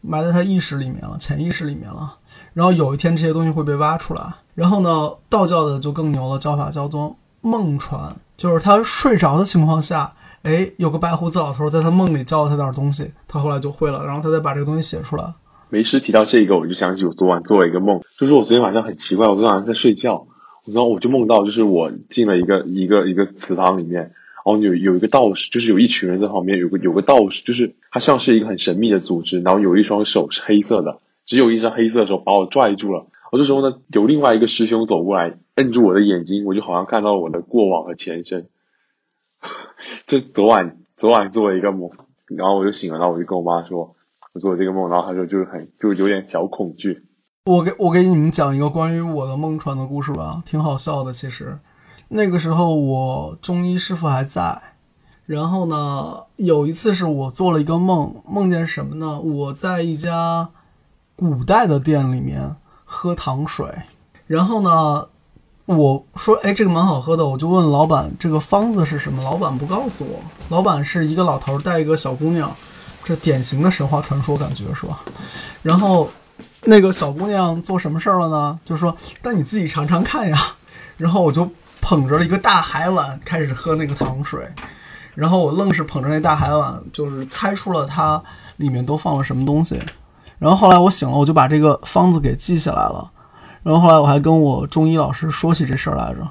埋在他意识里面了，潜意识里面了。然后有一天这些东西会被挖出来。然后呢，道教的就更牛了，教法叫做梦传，就是他睡着的情况下。哎，有个白胡子老头在他梦里教了他点东西，他后来就会了，然后他再把这个东西写出来。没事提到这个，我就想起我昨晚做了一个梦，就是我昨天晚上很奇怪，我昨天晚上在睡觉，然后我就梦到，就是我进了一个一个一个祠堂里面，然后有有一个道士，就是有一群人在旁边，有个有个道士，就是他像是一个很神秘的组织，然后有一双手是黑色的，只有一双黑色的手把我拽住了。我这时候呢，有另外一个师兄走过来，摁住我的眼睛，我就好像看到了我的过往和前生。就昨晚昨晚做了一个梦，然后我就醒了，然后我就跟我妈说，我做了这个梦，然后她说就是很就有点小恐惧。我给我给你们讲一个关于我的梦传的故事吧，挺好笑的。其实那个时候我中医师傅还在，然后呢，有一次是我做了一个梦，梦见什么呢？我在一家古代的店里面喝糖水，然后呢，我说哎这个蛮好喝的，我就问老板这个方子是什么，老板不告诉我，老板是一个老头带一个小姑娘，这典型的神话传说感觉是吧？然后。那个小姑娘做什么事儿了呢？就说：“那你自己尝尝看呀。”然后我就捧着了一个大海碗开始喝那个糖水，然后我愣是捧着那大海碗，就是猜出了它里面都放了什么东西。然后后来我醒了，我就把这个方子给记下来了。然后后来我还跟我中医老师说起这事儿来着，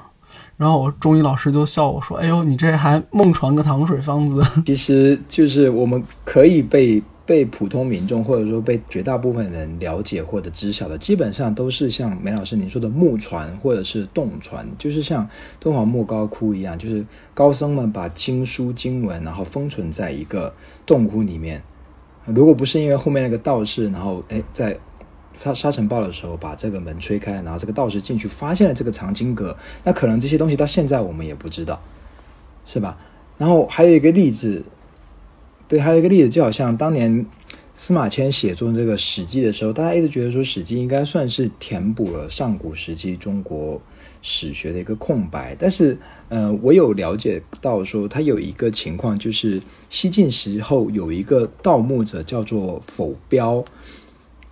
然后我中医老师就笑我说：“哎呦，你这还梦传个糖水方子？”其实就是我们可以被。被普通民众或者说被绝大部分人了解或者知晓的，基本上都是像梅老师您说的木船或者是洞船，就是像敦煌莫高窟一样，就是高僧们把经书经文然后封存在一个洞窟里面。如果不是因为后面那个道士，然后哎在沙沙尘暴的时候把这个门吹开，然后这个道士进去发现了这个藏经阁，那可能这些东西到现在我们也不知道，是吧？然后还有一个例子。对，还有一个例子，就好像当年司马迁写作这个《史记》的时候，大家一直觉得说《史记》应该算是填补了上古时期中国史学的一个空白。但是，呃，我有了解到说，他有一个情况，就是西晋时候有一个盗墓者叫做否彪，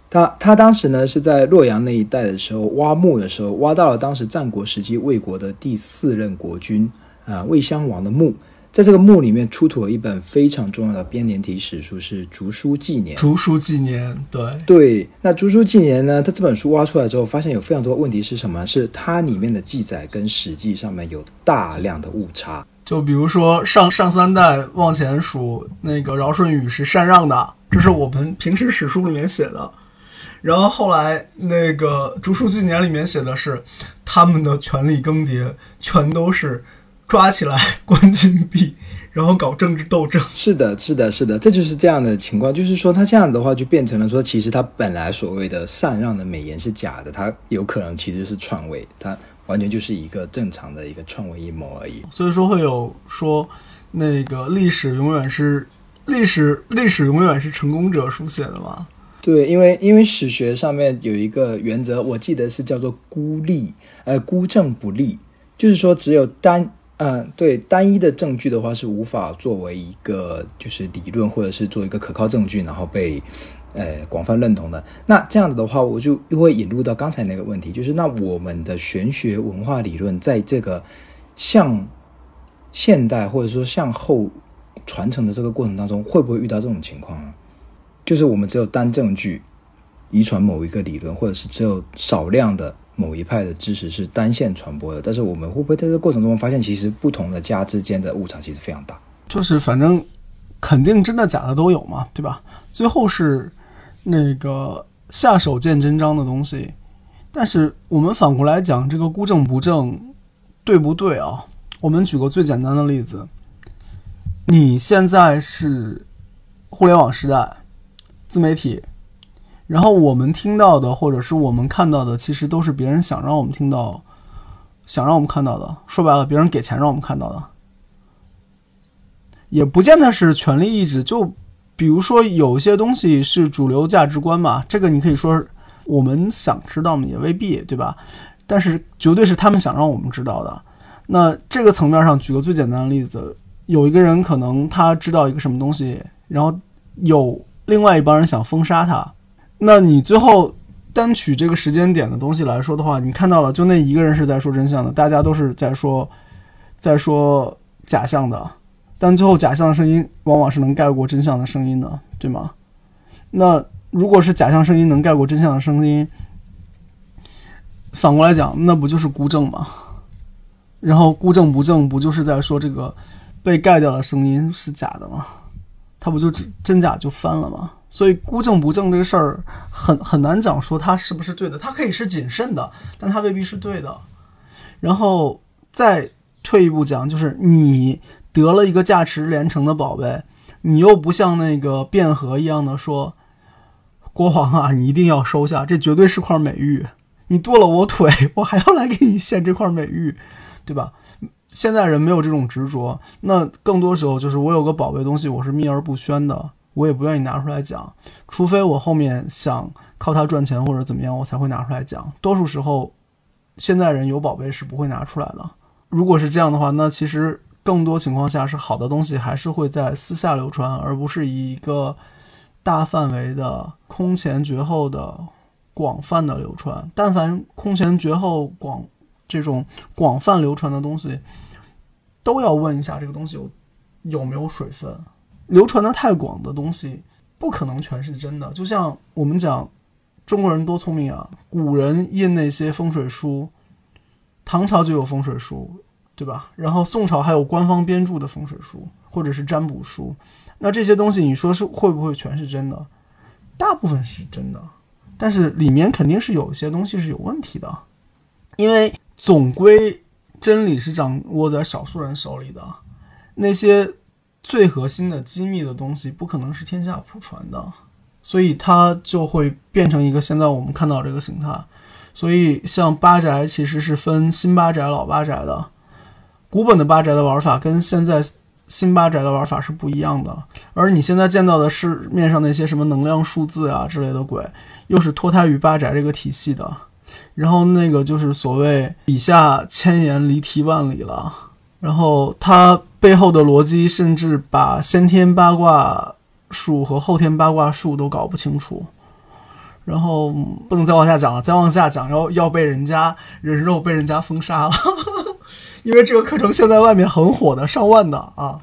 他他当时呢是在洛阳那一带的时候挖墓的时候，挖到了当时战国时期魏国的第四任国君啊魏襄王的墓。在这个墓里面出土了一本非常重要的编年体史书，是《竹书纪年》。竹书纪年，对对。那《竹书纪年》呢？它这本书挖出来之后，发现有非常多问题是什么？是它里面的记载跟《史记》上面有大量的误差。就比如说上上三代往前数，那个尧舜禹是禅让的，这是我们平时史书里面写的。然后后来那个《竹书纪年》里面写的是，他们的权力更迭全都是。抓起来关禁闭，然后搞政治斗争。是的，是的，是的，这就是这样的情况。就是说，他这样的话就变成了说，其实他本来所谓的禅让的美言是假的，他有可能其实是篡位，他完全就是一个正常的一个篡位阴谋而已。所以说会有说，那个历史永远是历史，历史永远是成功者书写的嘛？对，因为因为史学上面有一个原则，我记得是叫做孤立，呃，孤证不立，就是说只有单。嗯，对，单一的证据的话是无法作为一个就是理论或者是做一个可靠证据，然后被呃广泛认同的。那这样子的话，我就又会引入到刚才那个问题，就是那我们的玄学文化理论在这个向现代或者说向后传承的这个过程当中，会不会遇到这种情况呢？就是我们只有单证据遗传某一个理论，或者是只有少量的。某一派的知识是单线传播的，但是我们会不会在这个过程中发现，其实不同的家之间的误差其实非常大？就是反正肯定真的假的都有嘛，对吧？最后是那个下手见真章的东西。但是我们反过来讲，这个孤证不正对不对啊？我们举个最简单的例子，你现在是互联网时代，自媒体。然后我们听到的，或者是我们看到的，其实都是别人想让我们听到、想让我们看到的。说白了，别人给钱让我们看到的，也不见得是权力意志。就比如说，有些东西是主流价值观嘛，这个你可以说我们想知道嘛，也未必，对吧？但是绝对是他们想让我们知道的。那这个层面上，举个最简单的例子，有一个人可能他知道一个什么东西，然后有另外一帮人想封杀他。那你最后单取这个时间点的东西来说的话，你看到了，就那一个人是在说真相的，大家都是在说，在说假象的，但最后假象的声音往往是能盖过真相的声音的，对吗？那如果是假象声音能盖过真相的声音，反过来讲，那不就是孤证吗？然后孤证不正，不就是在说这个被盖掉的声音是假的吗？它不就真假就翻了吗？所以孤正不正这个事儿很很难讲说它是不是对的，它可以是谨慎的，但它未必是对的。然后再退一步讲，就是你得了一个价值连城的宝贝，你又不像那个卞和一样的说，国王啊，你一定要收下，这绝对是块美玉。你剁了我腿，我还要来给你献这块美玉，对吧？现在人没有这种执着，那更多时候就是我有个宝贝东西，我是秘而不宣的，我也不愿意拿出来讲，除非我后面想靠它赚钱或者怎么样，我才会拿出来讲。多数时候，现在人有宝贝是不会拿出来的。如果是这样的话，那其实更多情况下是好的东西还是会在私下流传，而不是以一个大范围的空前绝后的广泛的流传。但凡空前绝后广这种广泛流传的东西。都要问一下这个东西有有没有水分，流传的太广的东西不可能全是真的。就像我们讲中国人多聪明啊，古人印那些风水书，唐朝就有风水书，对吧？然后宋朝还有官方编著的风水书或者是占卜书，那这些东西你说是会不会全是真的？大部分是真的，但是里面肯定是有一些东西是有问题的，因为总归。真理是掌握在少数人手里的，那些最核心的机密的东西不可能是天下普传的，所以它就会变成一个现在我们看到这个形态。所以像八宅其实是分新八宅、老八宅的，古本的八宅的玩法跟现在新八宅的玩法是不一样的。而你现在见到的市面上那些什么能量数字啊之类的鬼，又是脱胎于八宅这个体系的。然后那个就是所谓以下千言离题万里了，然后它背后的逻辑甚至把先天八卦术和后天八卦术都搞不清楚，然后不能再往下讲了，再往下讲要要被人家人肉被人家封杀了，因为这个课程现在外面很火的，上万的啊。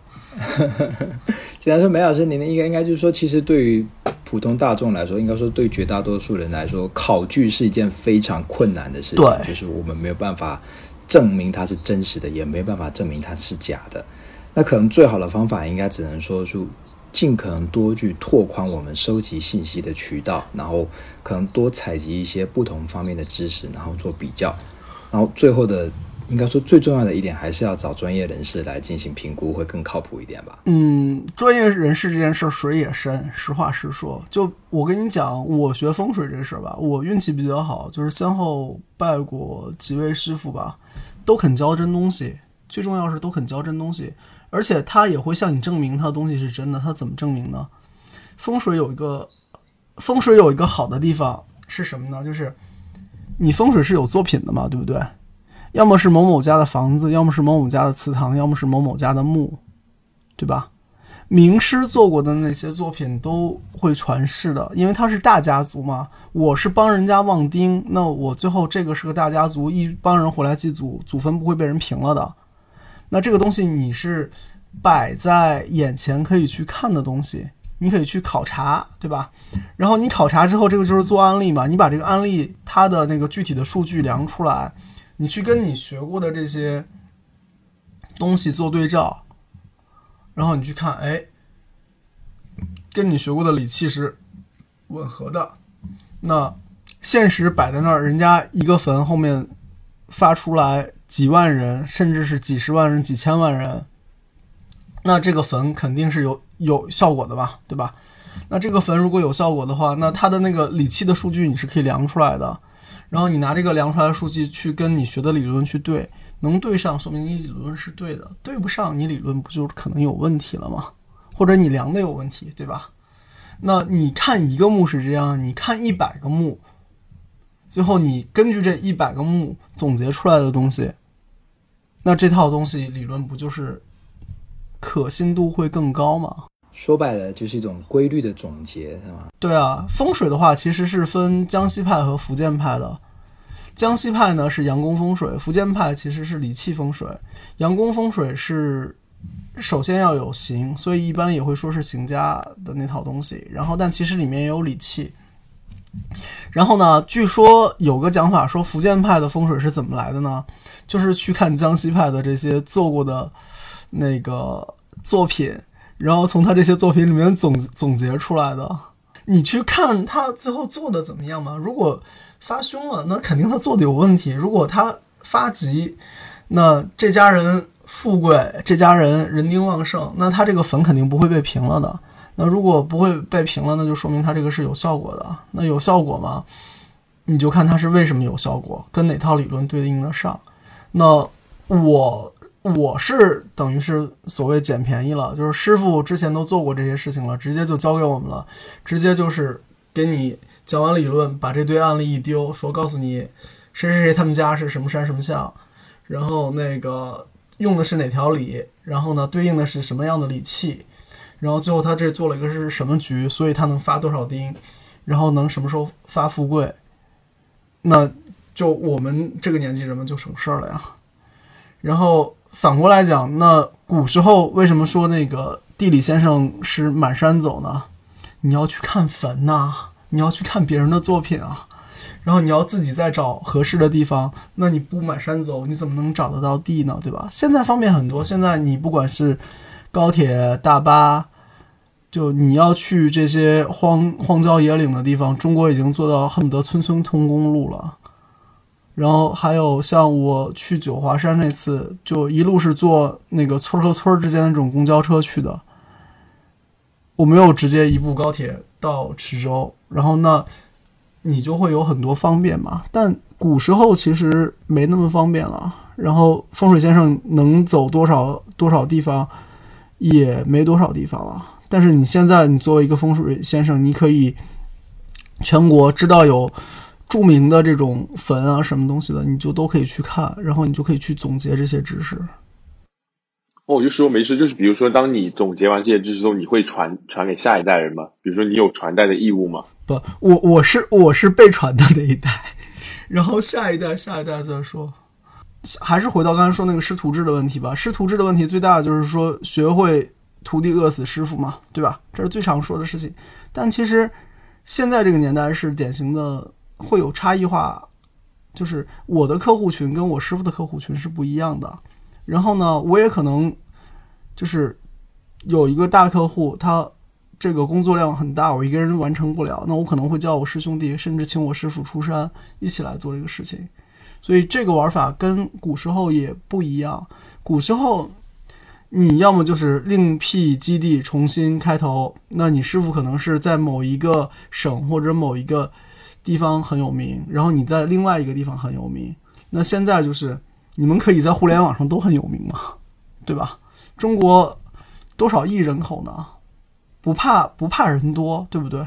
简单说，梅老师，您的应该应该就是说，其实对于普通大众来说，应该说对绝大多数人来说，考据是一件非常困难的事情。就是我们没有办法证明它是真实的，也没办法证明它是假的。那可能最好的方法，应该只能说是尽可能多去拓宽我们收集信息的渠道，然后可能多采集一些不同方面的知识，然后做比较，然后最后的。应该说最重要的一点还是要找专业人士来进行评估，会更靠谱一点吧。嗯，专业人士这件事儿水也深，实话实说。就我跟你讲，我学风水这事儿吧，我运气比较好，就是先后拜过几位师傅吧，都肯教真东西。最重要是都肯教真东西，而且他也会向你证明他的东西是真的。他怎么证明呢？风水有一个风水有一个好的地方是什么呢？就是你风水是有作品的嘛，对不对？要么是某某家的房子，要么是某某家的祠堂，要么是某某家的墓，对吧？名师做过的那些作品都会传世的，因为他是大家族嘛。我是帮人家旺丁，那我最后这个是个大家族，一帮人回来祭祖，祖坟不会被人平了的。那这个东西你是摆在眼前可以去看的东西，你可以去考察，对吧？然后你考察之后，这个就是做案例嘛。你把这个案例它的那个具体的数据量出来。你去跟你学过的这些东西做对照，然后你去看，哎，跟你学过的理气是吻合的。那现实摆在那儿，人家一个坟后面发出来几万人，甚至是几十万人、几千万人，那这个坟肯定是有有效果的吧，对吧？那这个坟如果有效果的话，那它的那个理气的数据你是可以量出来的。然后你拿这个量出来的数据去跟你学的理论去对，能对上，说明你理论是对的；对不上，你理论不就可能有问题了吗？或者你量的有问题，对吧？那你看一个墓是这样，你看一百个墓，最后你根据这一百个墓总结出来的东西，那这套东西理论不就是可信度会更高吗？说白了就是一种规律的总结，是吗？对啊，风水的话其实是分江西派和福建派的。江西派呢是阳宫风水，福建派其实是理气风水。阳宫风水是首先要有形，所以一般也会说是行家的那套东西。然后，但其实里面也有理气。然后呢，据说有个讲法说福建派的风水是怎么来的呢？就是去看江西派的这些做过的那个作品，然后从他这些作品里面总总结出来的。你去看他最后做的怎么样嘛？如果发凶了，那肯定他做的有问题；如果他发吉，那这家人富贵，这家人人丁旺盛，那他这个坟肯定不会被平了的。那如果不会被平了，那就说明他这个是有效果的。那有效果吗？你就看他是为什么有效果，跟哪套理论对应得上。那我我是等于是所谓捡便宜了，就是师傅之前都做过这些事情了，直接就交给我们了，直接就是给你讲完理论，把这堆案例一丢，说告诉你谁谁谁他们家是什么山什么相，然后那个用的是哪条理，然后呢对应的是什么样的理气。然后最后他这做了一个是什么局，所以他能发多少丁，然后能什么时候发富贵，那就我们这个年纪人们就省事儿了呀。然后反过来讲，那古时候为什么说那个地理先生是满山走呢？你要去看坟呐，你要去看别人的作品啊，然后你要自己再找合适的地方，那你不满山走，你怎么能找得到地呢？对吧？现在方便很多，现在你不管是高铁、大巴。就你要去这些荒荒郊野岭的地方，中国已经做到恨不得村村通公路了。然后还有像我去九华山那次，就一路是坐那个村和村之间的这种公交车去的，我没有直接一部高铁到池州。然后那，你就会有很多方便嘛。但古时候其实没那么方便了。然后风水先生能走多少多少地方，也没多少地方了。但是你现在，你作为一个风水先生，你可以全国知道有著名的这种坟啊，什么东西的，你就都可以去看，然后你就可以去总结这些知识。哦，我就说没事，就是比如说，当你总结完这些知识之后，你会传传给下一代人吗？比如说，你有传代的义务吗？不，我我是我是被传的那一代，然后下一代下一代再说。还是回到刚才说那个师徒制的问题吧。师徒制的问题最大的就是说学会。徒弟饿死师傅嘛，对吧？这是最常说的事情。但其实现在这个年代是典型的会有差异化，就是我的客户群跟我师傅的客户群是不一样的。然后呢，我也可能就是有一个大客户，他这个工作量很大，我一个人完成不了，那我可能会叫我师兄弟，甚至请我师傅出山一起来做这个事情。所以这个玩法跟古时候也不一样。古时候。你要么就是另辟基地重新开头，那你师傅可能是在某一个省或者某一个地方很有名，然后你在另外一个地方很有名。那现在就是你们可以在互联网上都很有名嘛，对吧？中国多少亿人口呢？不怕不怕人多，对不对？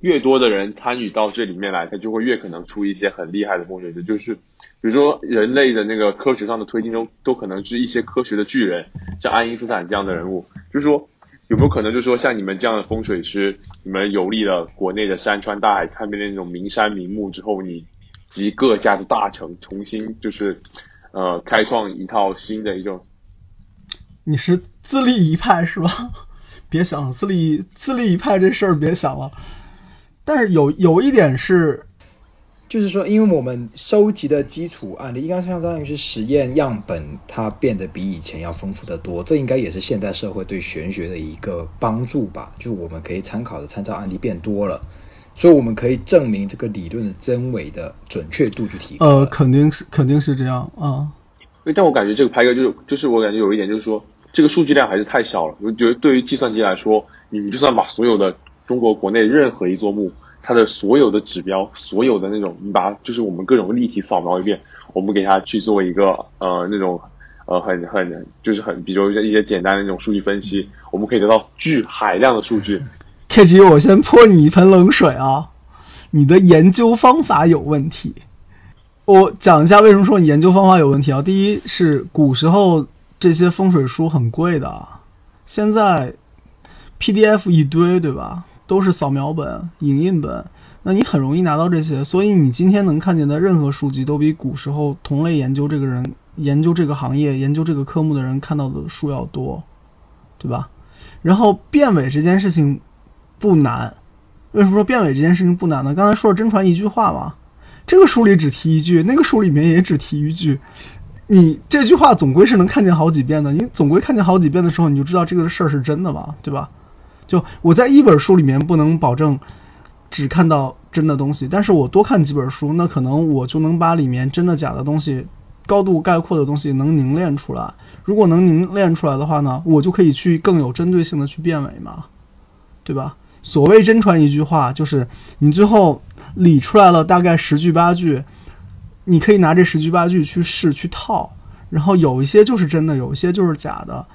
越多的人参与到这里面来，他就会越可能出一些很厉害的风水师。就是比如说人类的那个科学上的推进中，都可能是一些科学的巨人，像爱因斯坦这样的人物。就是说有没有可能，就是说像你们这样的风水师，你们游历了国内的山川大海，看遍那种名山名木之后，你集各家的大成，重新就是呃开创一套新的一种。你是自立一派是吧？别想了，自立自立一派这事儿别想了。但是有有一点是，就是说，因为我们收集的基础案例应该相当于是实验样本，它变得比以前要丰富的多。这应该也是现代社会对玄学的一个帮助吧？就是我们可以参考的参照案例变多了，所以我们可以证明这个理论的真伪的准确度去提高。呃，肯定是肯定是这样啊。但我感觉这个拍哥就是就是我感觉有一点就是说，这个数据量还是太小了。我觉得对于计算机来说，你们就算把所有的。中国国内任何一座墓，它的所有的指标，所有的那种，你把就是我们各种立体扫描一遍，我们给它去做一个呃那种呃很很就是很比如一些简单的那种数据分析，我们可以得到巨海量的数据。K G，我先泼你一盆冷水啊！你的研究方法有问题。我讲一下为什么说你研究方法有问题啊？第一是古时候这些风水书很贵的，现在 P D F 一堆，对吧？都是扫描本、影印本，那你很容易拿到这些，所以你今天能看见的任何书籍，都比古时候同类研究这个人、研究这个行业、研究这个科目的人看到的书要多，对吧？然后变伪这件事情不难，为什么说变伪这件事情不难呢？刚才说了真传一句话嘛，这个书里只提一句，那个书里面也只提一句，你这句话总归是能看见好几遍的。你总归看见好几遍的时候，你就知道这个事儿是真的嘛，对吧？就我在一本书里面不能保证只看到真的东西，但是我多看几本书，那可能我就能把里面真的假的东西高度概括的东西能凝练出来。如果能凝练出来的话呢，我就可以去更有针对性的去变伪嘛，对吧？所谓真传一句话，就是你最后理出来了大概十句八句，你可以拿这十句八句去试去套，然后有一些就是真的，有一些就是假的。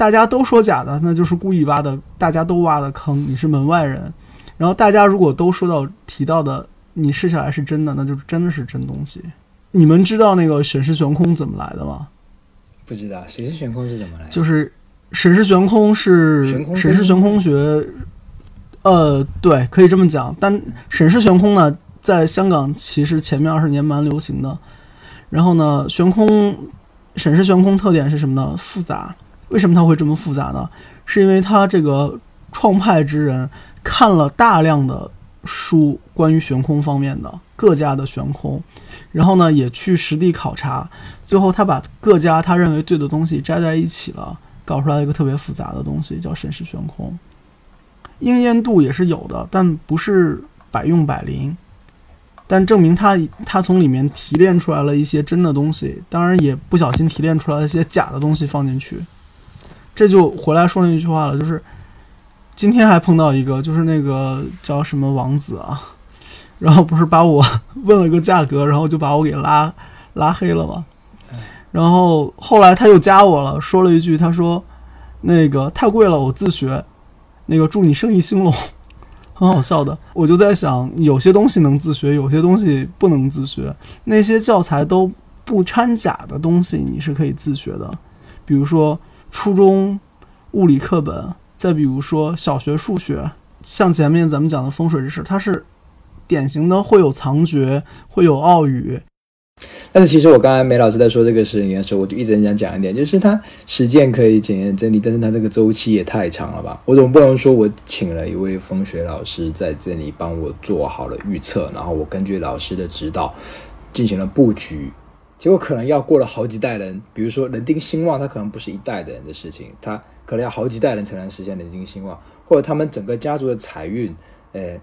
大家都说假的，那就是故意挖的，大家都挖的坑，你是门外人。然后大家如果都说到提到的，你试下来是真的，那就是真的是真东西。你们知道那个沈氏悬空怎么来的吗？不知道沈氏悬空是怎么来的？就是沈氏悬空是沈氏悬空学。呃，对，可以这么讲。但沈氏悬空呢，在香港其实前面二十年蛮流行的。然后呢，悬空沈氏悬空特点是什么呢？复杂。为什么它会这么复杂呢？是因为他这个创派之人看了大量的书，关于悬空方面的各家的悬空，然后呢，也去实地考察，最后他把各家他认为对的东西摘在一起了，搞出来一个特别复杂的东西，叫沈氏悬空。应验度也是有的，但不是百用百灵。但证明他他从里面提炼出来了一些真的东西，当然也不小心提炼出来一些假的东西放进去。这就回来说那句话了，就是今天还碰到一个，就是那个叫什么王子啊，然后不是把我问了个价格，然后就把我给拉拉黑了嘛。然后后来他又加我了，说了一句，他说那个太贵了，我自学。那个祝你生意兴隆，很好笑的。我就在想，有些东西能自学，有些东西不能自学。那些教材都不掺假的东西，你是可以自学的。比如说初中物理课本，再比如说小学数学，像前面咱们讲的风水知识，它是典型的会有藏诀，会有奥语。但是其实我刚才梅老师在说这个事情的时候，我就一直很想讲一点，就是他实践可以检验真理，但是他这个周期也太长了吧？我总不能说我请了一位风水老师在这里帮我做好了预测，然后我根据老师的指导进行了布局，结果可能要过了好几代人，比如说人丁兴旺，它可能不是一代的人的事情，它可能要好几代人才能实现人丁兴旺，或者他们整个家族的财运，呃。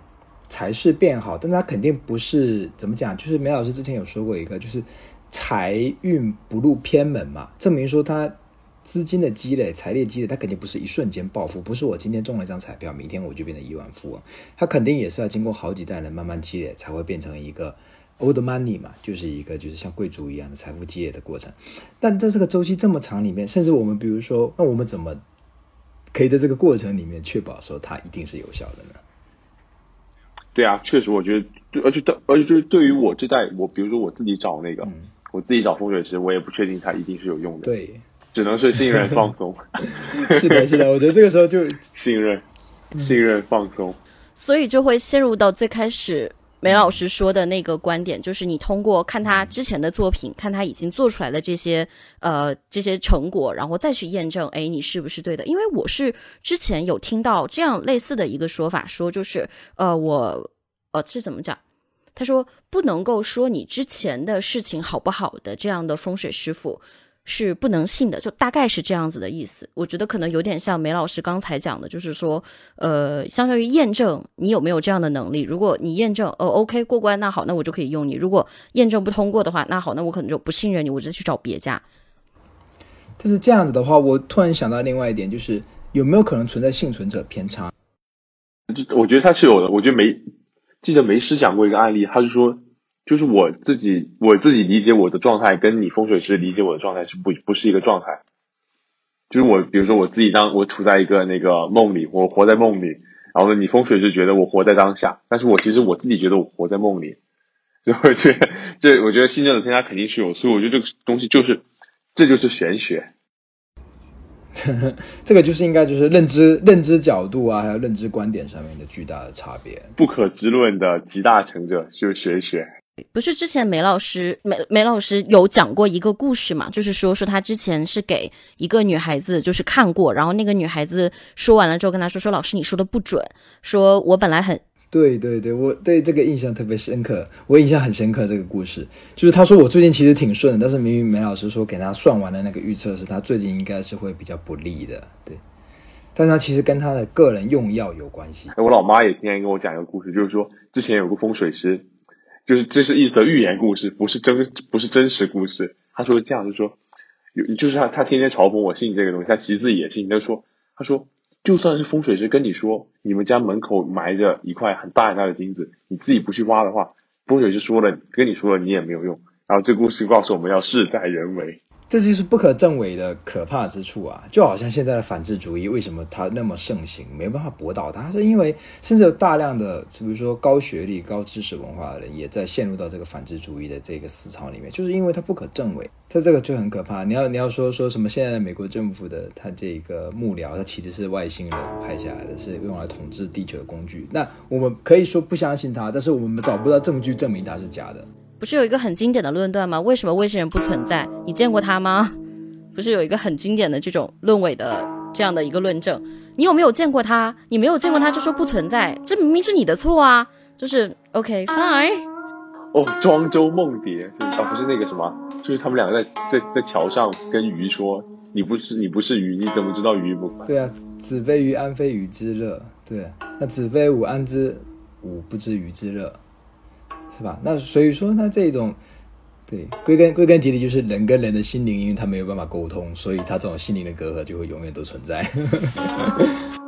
财势变好，但它肯定不是怎么讲，就是梅老师之前有说过一个，就是财运不入偏门嘛，证明说他资金的积累、财力积累，他肯定不是一瞬间暴富，不是我今天中了一张彩票，明天我就变成亿万富翁，他肯定也是要经过好几代人慢慢积累，才会变成一个 old money 嘛，就是一个就是像贵族一样的财富积累的过程。但在这个周期这么长里面，甚至我们比如说，那我们怎么可以在这个过程里面确保说它一定是有效的呢？对啊，确实，我觉得，而且对，而且就是对于我这代，我比如说我自己找那个，我自己找风水师，我也不确定它一定是有用的。对，只能是信任放松。是的，是的，我觉得这个时候就信任，信任放松。所以就会陷入到最开始。梅老师说的那个观点，就是你通过看他之前的作品，看他已经做出来的这些呃这些成果，然后再去验证，哎，你是不是对的？因为我是之前有听到这样类似的一个说法，说就是呃我呃是怎么讲？他说不能够说你之前的事情好不好的这样的风水师傅。是不能信的，就大概是这样子的意思。我觉得可能有点像梅老师刚才讲的，就是说，呃，相当于验证你有没有这样的能力。如果你验证，哦，OK 过关，那好，那我就可以用你。如果验证不通过的话，那好，那我可能就不信任你，我直接去找别家。但是这样子的话，我突然想到另外一点，就是有没有可能存在幸存者偏差？就我觉得他是有的。我觉得梅记得梅师讲过一个案例，他是说。就是我自己，我自己理解我的状态，跟你风水师理解我的状态是不不是一个状态。就是我，比如说我自己当我处在一个那个梦里，我活在梦里，然后呢，你风水师觉得我活在当下，但是我其实我自己觉得我活在梦里。所以这这，我觉得信任的偏差肯定是有，所以我觉得这个东西就是，这就是玄学。这个就是应该就是认知认知角度啊，还有认知观点上面的巨大的差别。不可知论的集大成者就是玄学。不是之前梅老师梅梅老师有讲过一个故事嘛？就是说说他之前是给一个女孩子就是看过，然后那个女孩子说完了之后跟他说说老师你说的不准，说我本来很对对对，我对这个印象特别深刻，我印象很深刻这个故事，就是他说我最近其实挺顺的，但是明明梅老师说给他算完的那个预测是他最近应该是会比较不利的，对，但他其实跟他的个人用药有关系。我老妈也天天跟我讲一个故事，就是说之前有个风水师，就是这是一则寓言故事，不是真不是真实故事。他说这样，就说有就是他他天天嘲讽我信这个东西，他其实自己也信，他说他说。就算是风水师跟你说，你们家门口埋着一块很大很大的金子，你自己不去挖的话，风水师说了，跟你说了，你也没有用。然后这故事告诉我们要事在人为。这就是不可证伪的可怕之处啊！就好像现在的反智主义为什么它那么盛行，没办法驳倒它，是因为甚至有大量的，比如说高学历、高知识文化的人，也在陷入到这个反智主义的这个思潮里面，就是因为它不可证伪，它这个就很可怕。你要你要说说什么？现在的美国政府的它这个幕僚，它其实是外星人派下来的，是用来统治地球的工具。那我们可以说不相信他，但是我们找不到证据证明它是假的。不是有一个很经典的论断吗？为什么外星人不存在？你见过他吗？不是有一个很经典的这种论伪的这样的一个论证？你有没有见过他？你没有见过他就说不存在，这明明是你的错啊！就是 OK fine。哦，庄周梦蝶，啊，不是那个什么，就是他们两个在在在桥上跟鱼说：“你不是你不是鱼，你怎么知道鱼不？”对啊，子非鱼，安非鱼之乐。对，那子非吾，安知吾不知鱼之乐？是吧？那所以说，那这种，对，归根归根结底就是人跟人的心灵，因为他没有办法沟通，所以他这种心灵的隔阂就会永远都存在。